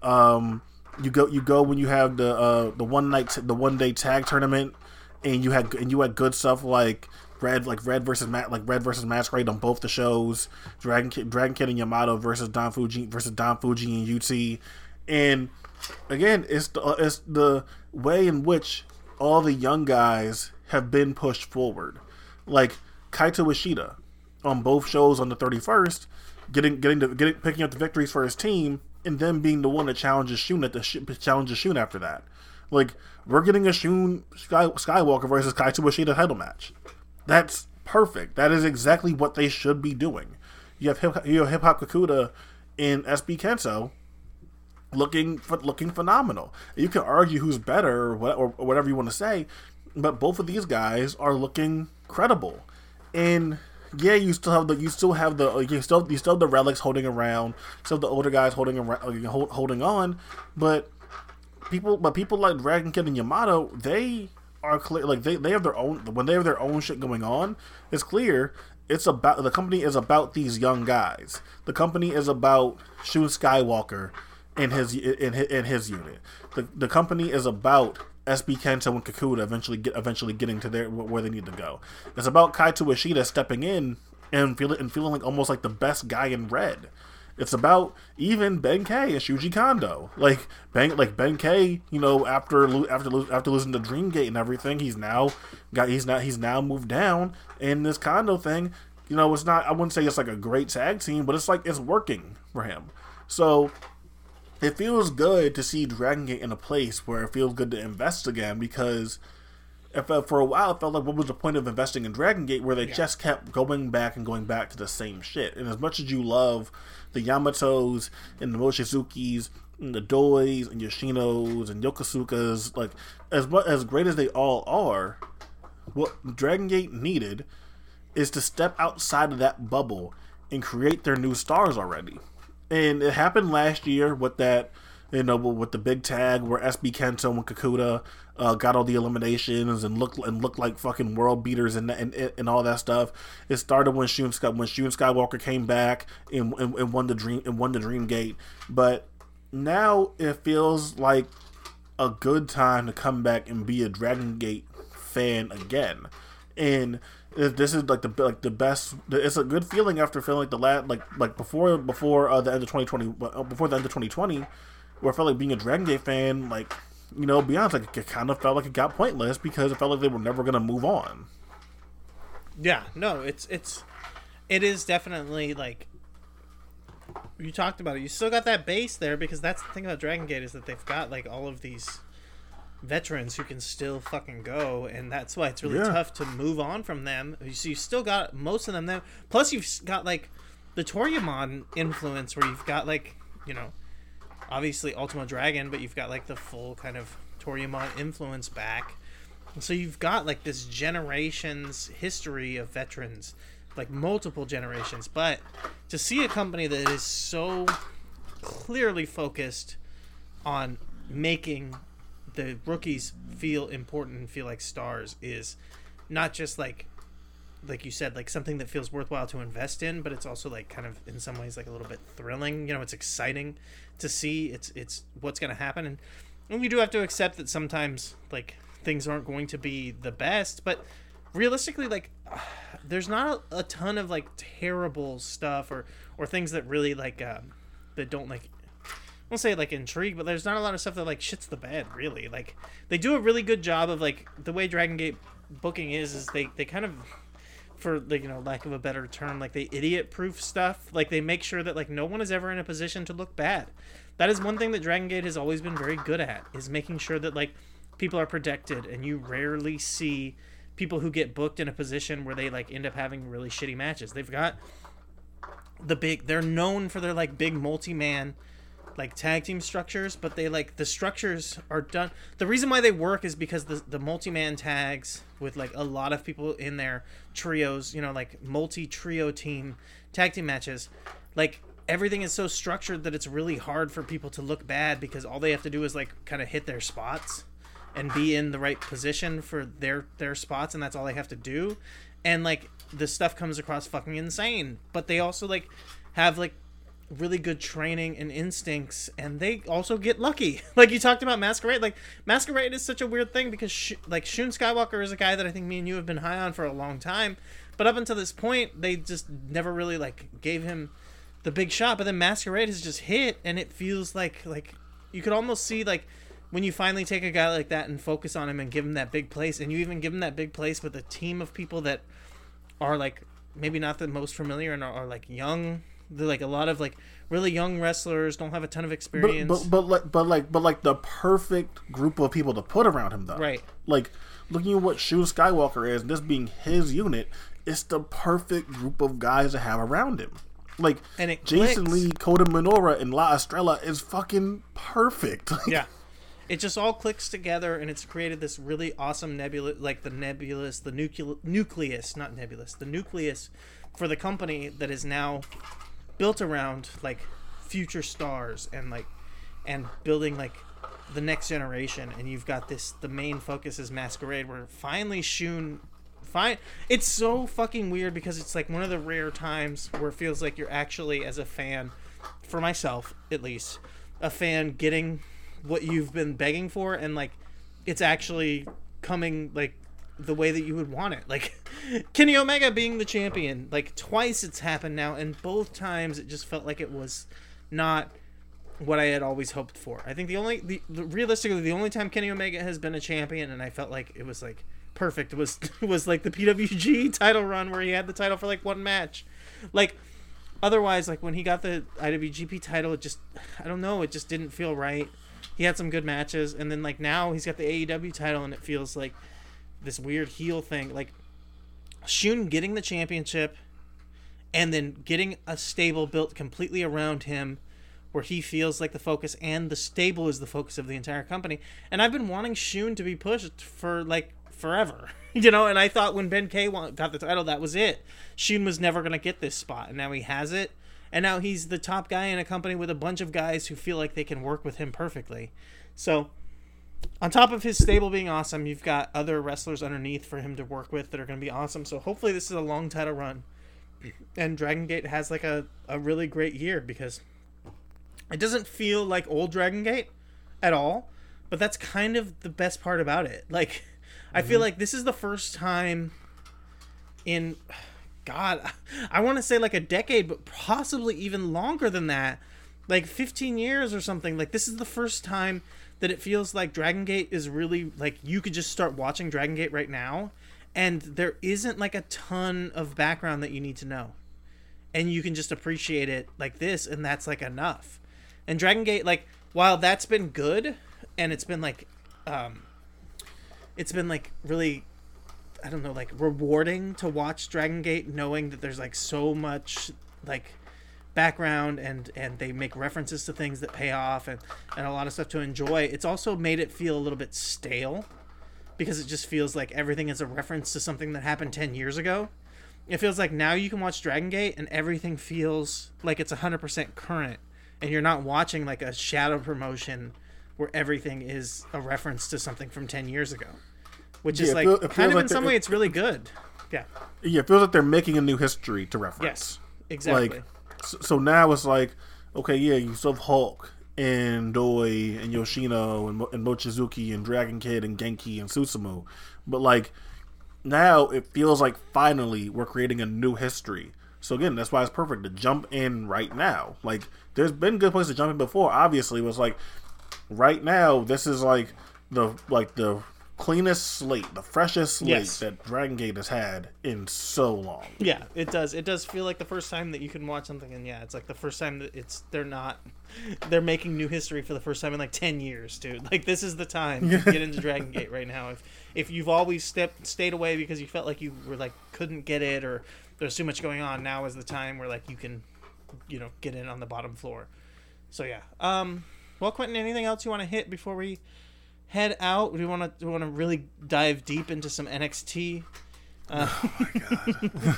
Um, you go you go when you have the uh the one night the one day tag tournament, and you had and you had good stuff like Red like Red versus Matt like Red versus Masquerade on both the shows. Dragon Kid Dragon Kid and Yamato versus Don Fujii versus Don Fujii and UT, and again it's the it's the way in which all the young guys have been pushed forward, like Kaito Ishida on both shows on the 31st, getting getting the getting picking up the victories for his team, and then being the one that challenges Shun at the challenges Shun after that. Like we're getting a Shun Sky, Skywalker versus Kaito Ishida title match. That's perfect. That is exactly what they should be doing. You have hip, you have Hip Hop Kakuta in SB Kento looking looking phenomenal. You can argue who's better or, what, or whatever you want to say, but both of these guys are looking credible. And yeah, you still have the you still have the you still you still have the relics holding around, still the older guys holding around uh, holding on, but people but people like Dragon Kid and Yamato, they are clear like they, they have their own when they have their own shit going on, it's clear it's about the company is about these young guys. The company is about Shun Skywalker in his in his, in his unit. The the company is about SB Kento and Kakuta eventually get eventually getting to their where they need to go. It's about Kaito Ishida stepping in and feeling and feeling like almost like the best guy in red. It's about even Ben K and Shuji Kondo. Like Ben, like Ben K, you know, after after after losing to Dreamgate and everything, he's now got he's not he's now moved down. in this Kondo thing, you know, it's not. I wouldn't say it's like a great tag team, but it's like it's working for him. So it feels good to see Dragon Gate in a place where it feels good to invest again because it felt, for a while it felt like what was the point of investing in Dragon Gate where they yeah. just kept going back and going back to the same shit. And as much as you love the Yamatos and the Mochizukis and the Dois and Yoshinos and Yokosukas, like as much as great as they all are, what Dragon Gate needed is to step outside of that bubble and create their new stars already and it happened last year with that you know with the big tag where SB Kento and Kakuta uh, got all the eliminations and looked and looked like fucking world beaters and and, and all that stuff. It started when Shun when Shun Skywalker came back and, and, and won the dream and won the Dream Gate, but now it feels like a good time to come back and be a Dragon Gate fan again, and this is like the like the best. It's a good feeling after feeling like the last like like before before uh, the end of 2020 uh, before the end of 2020, where I felt like being a Dragon Gate fan like you know be honest like it kind of felt like it got pointless because it felt like they were never gonna move on. Yeah, no, it's it's it is definitely like you talked about it. You still got that base there because that's the thing about Dragon Gate is that they've got like all of these veterans who can still fucking go, and that's why it's really yeah. tough to move on from them. So you still got most of them there. Plus, you've got like the Toryumon influence, where you've got like you know, obviously Ultimo Dragon, but you've got like the full kind of Toryumon influence back. So you've got like this generations history of veterans, like multiple generations. But to see a company that is so clearly focused on making the rookies feel important and feel like stars is not just like like you said like something that feels worthwhile to invest in but it's also like kind of in some ways like a little bit thrilling. You know it's exciting to see. It's it's what's going to happen. And, and do have to accept that sometimes like things aren't going to be the best but realistically like uh, there's not a, ton of like terrible stuff or or things that really like um, that don't like won't say like intrigue, but there's not a lot of stuff that like shits the bed. Really, like they do a really good job of like the way Dragon Gate booking is. Is they they kind of for like you know lack of a better term like they idiot proof stuff like they make sure that like no one is ever in a position to look bad that is one thing that dragon gate has always been very good at is making sure that like people are protected and you rarely see people who get booked in a position where they like end up having really shitty matches they've got the big they're known for their like big multi-man like tag team structures, but they like the structures are done. The reason why they work is because the the multi man tags with like a lot of people in their trios, you know, like multi trio team tag team matches, like everything is so structured that it's really hard for people to look bad because all they have to do is like kind of hit their spots and be in the right position for their their spots and that's all they have to do and like the stuff comes across fucking insane but they also like have like really good training and instincts and they also get lucky. Like you talked about masquerade. Like masquerade is such a weird thing because Sh- like shun skywalker is a guy that i think me and you have been high on for a long time. But up until this point they just never really like gave him the big shot. But then masquerade has just hit and it feels like like you could almost see like when you finally take a guy like that and focus on him and give him that big place and you even give him that big place with a team of people that are like maybe not the most familiar and are, are like young like a lot of like really young wrestlers don't have a ton of experience but but like but like but like the perfect group of people to put around him though. Right. Like looking at what Shun Skywalker is, this being his unit, it's the perfect group of guys to have around him. Like And it Jason clicks. Lee, Kota Minoura, and La Estrella is fucking perfect. Like, yeah it just all clicks together and it's created this really awesome nebula like the nebulous the nucleus nucleus not nebulous the nucleus for the company that is now built around like future stars and like and building like the next generation and you've got this the main focus is masquerade where finally shun fine it's so fucking weird because it's like one of the rare times where it feels like you're actually as a fan for myself at least a fan getting what you've been begging for and like it's actually coming like the way that you would want it. Like kenny omega being the champion like twice it's happened now and both times it just felt like it was not what i had always hoped for. I think the only the, the realistically the only time kenny omega has been a champion and i felt like it was like perfect was was like the pwg title run where he had the title for like one match. Like otherwise like when he got the iwgp title it just i don't know it just didn't feel right. He had some good matches and then like now he's got the aew title and it feels like this weird heel thing like shun getting the championship and then getting a stable built completely around him where he feels like the focus and the stable is the focus of the entire company. And i've been wanting shun to be pushed for like forever you know? And i thought when ben k got the title that was it. Shun was never going to get this spot and now he has it. And now he's the top guy in a company with a bunch of guys who feel like they can work with him perfectly. So on top of his stable being awesome you've got other wrestlers underneath for him to work with that are going to be awesome so hopefully this is a long title run and Dragon Gate has like a, a really great year because it doesn't feel like old Dragon Gate at all, but that's kind of the best part about it. Like I feel mm-hmm. like this is the first time in god, I want to say like a decade but possibly even longer than that. Like 15 years or something. Like this is the first time that it feels like Dragon Gate is really like you could just start watching Dragon Gate right now and there isn't like a ton of background that you need to know. And you can just appreciate it like this and that's like enough. And dragon gate like while that's been good and it's been like um it's been like really i don't know like rewarding to watch dragon gate knowing that there's like so much like background and and they make references to things that pay off and and a lot of stuff to enjoy it's also made it feel a little bit stale because it just feels like everything is a reference to something that happened 10 years ago. It feels like now you can watch Dragon Gate and everything feels like it's 100% current and you're not watching like a shadow promotion where everything is a reference to something from 10 years ago. Which Yeah, is like feel- kind of like in some way it's really good. Yeah. Yeah, it feels like they're making a new history to reference. Yes. Exactly. Like, so, now it's like, okay, yeah, you still have Hulk and Doi and Yoshino and, Mo- and Mochizuki and Dragon Kid and Genki and Susumu, but like now it feels like finally we're creating a new history. So again, that's why it's perfect to jump in right now. Like, there's been good places to jump in before. Obviously, was like right now this is like the like the cleanest slate, the freshest slate Yes. that Dragon Gate has had in so long. Yeah, it does. It does feel like the first time that you can watch something, and yeah, it's like the first time that it's they're not they're making new history for the first time in like ten years, dude. Like this is the time to get into Dragon Gate right now. If if you've always stepped stayed away because you felt like you were like couldn't get it or there's too much going on, now is the time where like you can, you know, get in on the bottom floor. So yeah. Um. Well, Quentin, anything else you want to hit before we head out? Do we want to do we want to really dive deep into some NXT? Uh,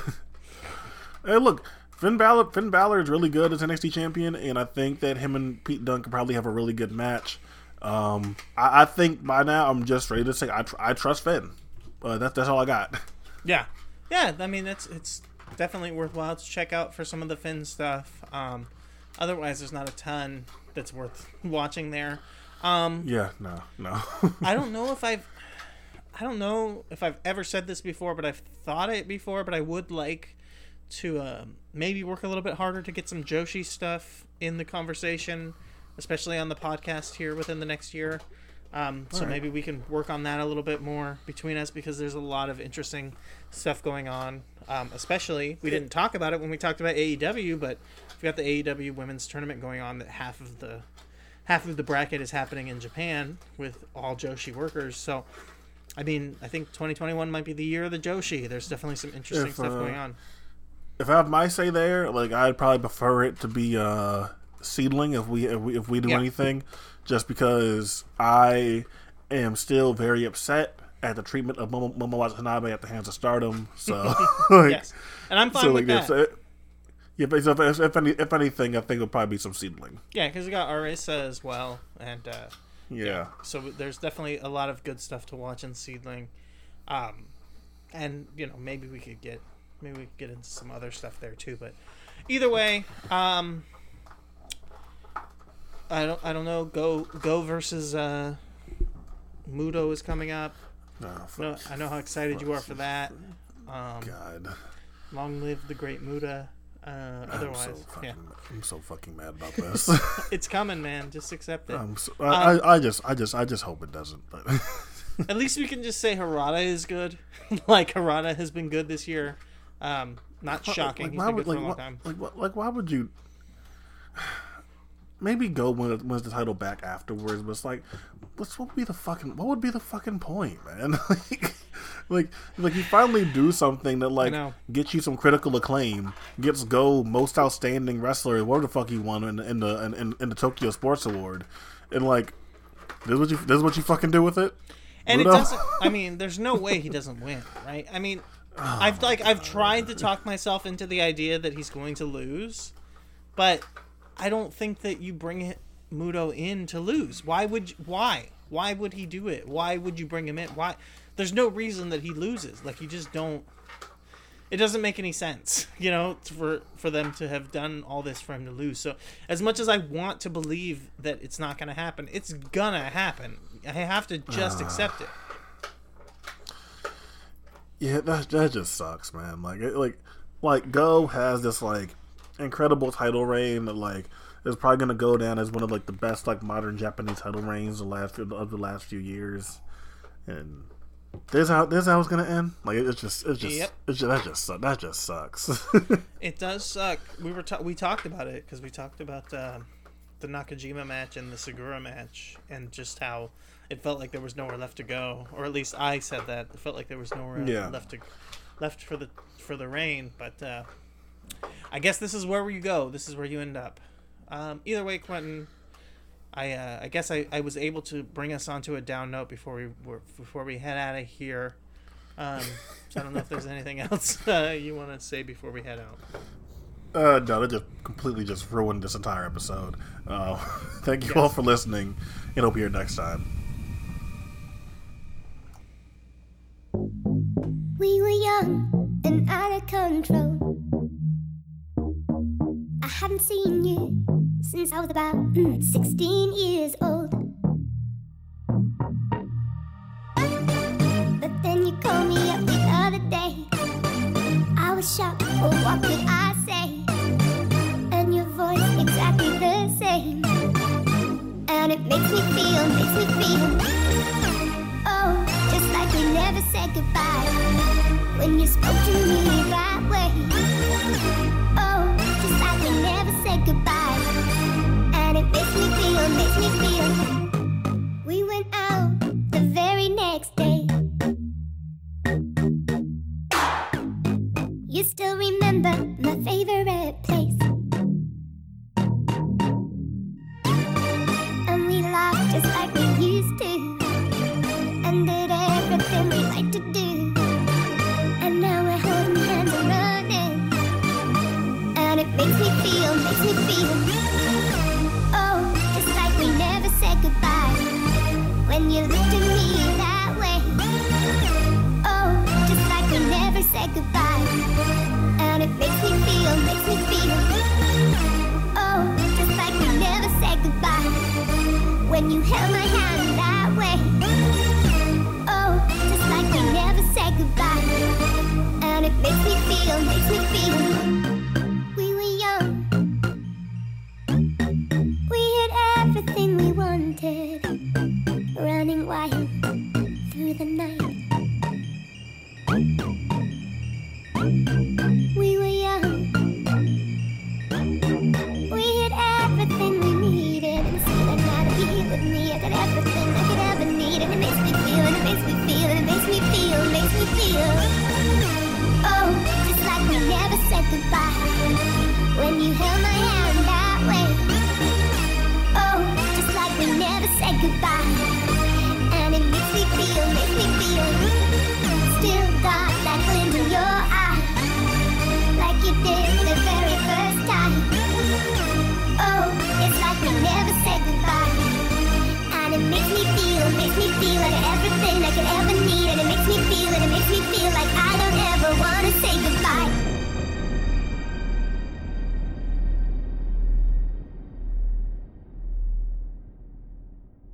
Hey, look, Finn Balor. Finn Balor is really good as NXT champion, and I think that him and Pete Dunne could probably have a really good match. Um, I, I think by now I'm just ready to say I, tr- I trust Finn. Uh, that's that's all I got. yeah. Yeah. I mean, it's it's definitely worthwhile to check out for some of the Finn stuff. Um. Otherwise, there's not a ton that's worth watching there. Um. Yeah, no, no. I don't know if I've I don't know if I've ever said this before, but I've thought it before, but I would like to uh, maybe work a little bit harder to get some Joshi stuff in the conversation, especially on the podcast here within the next year. Um, so Alright. maybe we can work on that a little bit more between us because there's a lot of interesting stuff going on. Um, especially, we didn't talk about it when we talked about AEW, but we've got the AEW women's tournament going on that half of the half of the bracket is happening in Japan with all Joshi workers. So, I mean, I think 2021 might be the year of the Joshi. There's definitely some interesting If, stuff uh, going on. if I have my say there, like I'd probably prefer it to be uh Seadlinnng if we if we, if we do Yeah. anything, just because I am still very upset at the treatment of Momo, Momo Watanabe at the hands of Stardom. So like, Yes, and I'm fine so with like that. Yeah, but if, if, if, any, if anything, I think it'll probably be some Seadlinnng. yeah, because we got Arisa as well, and uh, Yeah. so there's definitely a lot of good stuff to watch in Seadlinnng. Um, and you know maybe we could get maybe we could get into some other stuff there too. But either way, um, I don't I don't know. Go go versus uh, Muto is coming up. Oh. No, I know how excited you are for that. Um, God. long live the great Muta. Uh, I'm otherwise, so fucking, yeah, I'm so fucking mad about this. it's coming, man. Just accept it. I'm so, Um, I, I, I just, I just, I just hope it doesn't. But At least we can just say Harada is good. like Harada has been good this year. Um, not shocking. Like, He's why been would, like, a long why- time. like, like, why would you? Maybe go win, wins the title back afterwards, but it's like, what's what would be the fucking what would be the fucking point, man? like, like, like you finally do something that like gets you some critical acclaim, gets go most outstanding wrestler, whatever the fuck you won in, in the in, in the Tokyo Sports Award, and like, this is what you this is what you fucking do with it. And it doesn't. I mean, there's no way he doesn't win, right? I mean, Oh I've like I've tried to talk myself into the idea that he's going to lose, but I don't think that you bring it- Muto in to lose. Why would you, why why would he do it? Why would you bring him in? Why? There's no reason that he loses. Like you just don't. It doesn't make any sense, you know, for for them to have done all this for him to lose. So as much as I want to believe that it's not going to happen, it's gonna happen. I have to just ah. accept it. Yeah, that that just sucks, man. Like, it, like, like Go has this like incredible title reign that like is probably gonna go down as one of like the best like modern Japanese title reigns the last of the last few years, and this how this how it's gonna end. Like, it, it's just it's just Yep. it's just that just that just sucks. It does suck. We were ta- we talked about it because we talked about uh, the Nakajima match and the Sugiura match, and just how it felt like there was nowhere left to go, or at least I said that it felt like there was nowhere Yeah. left to left for the for the reign. But uh, I guess this is where you go. This is where you end up. Um, either way, Quentin. I, uh, I guess I, I was able to bring us onto a down note before we were before we head out of here. Um, so I don't know if there's anything else uh, you want to say before we head out. uh, no, that just completely just ruined this entire episode. Uh, thank you all for listening, and hope you're here next time. We were young and out of control. I hadn't seen you since I was about mm, 16 years old. But then you called me up the other day. I was shocked, oh, what could I say? And your voice exactly the same. And it makes me feel, makes me feel. Oh, just like we never said goodbye when you spoke to me that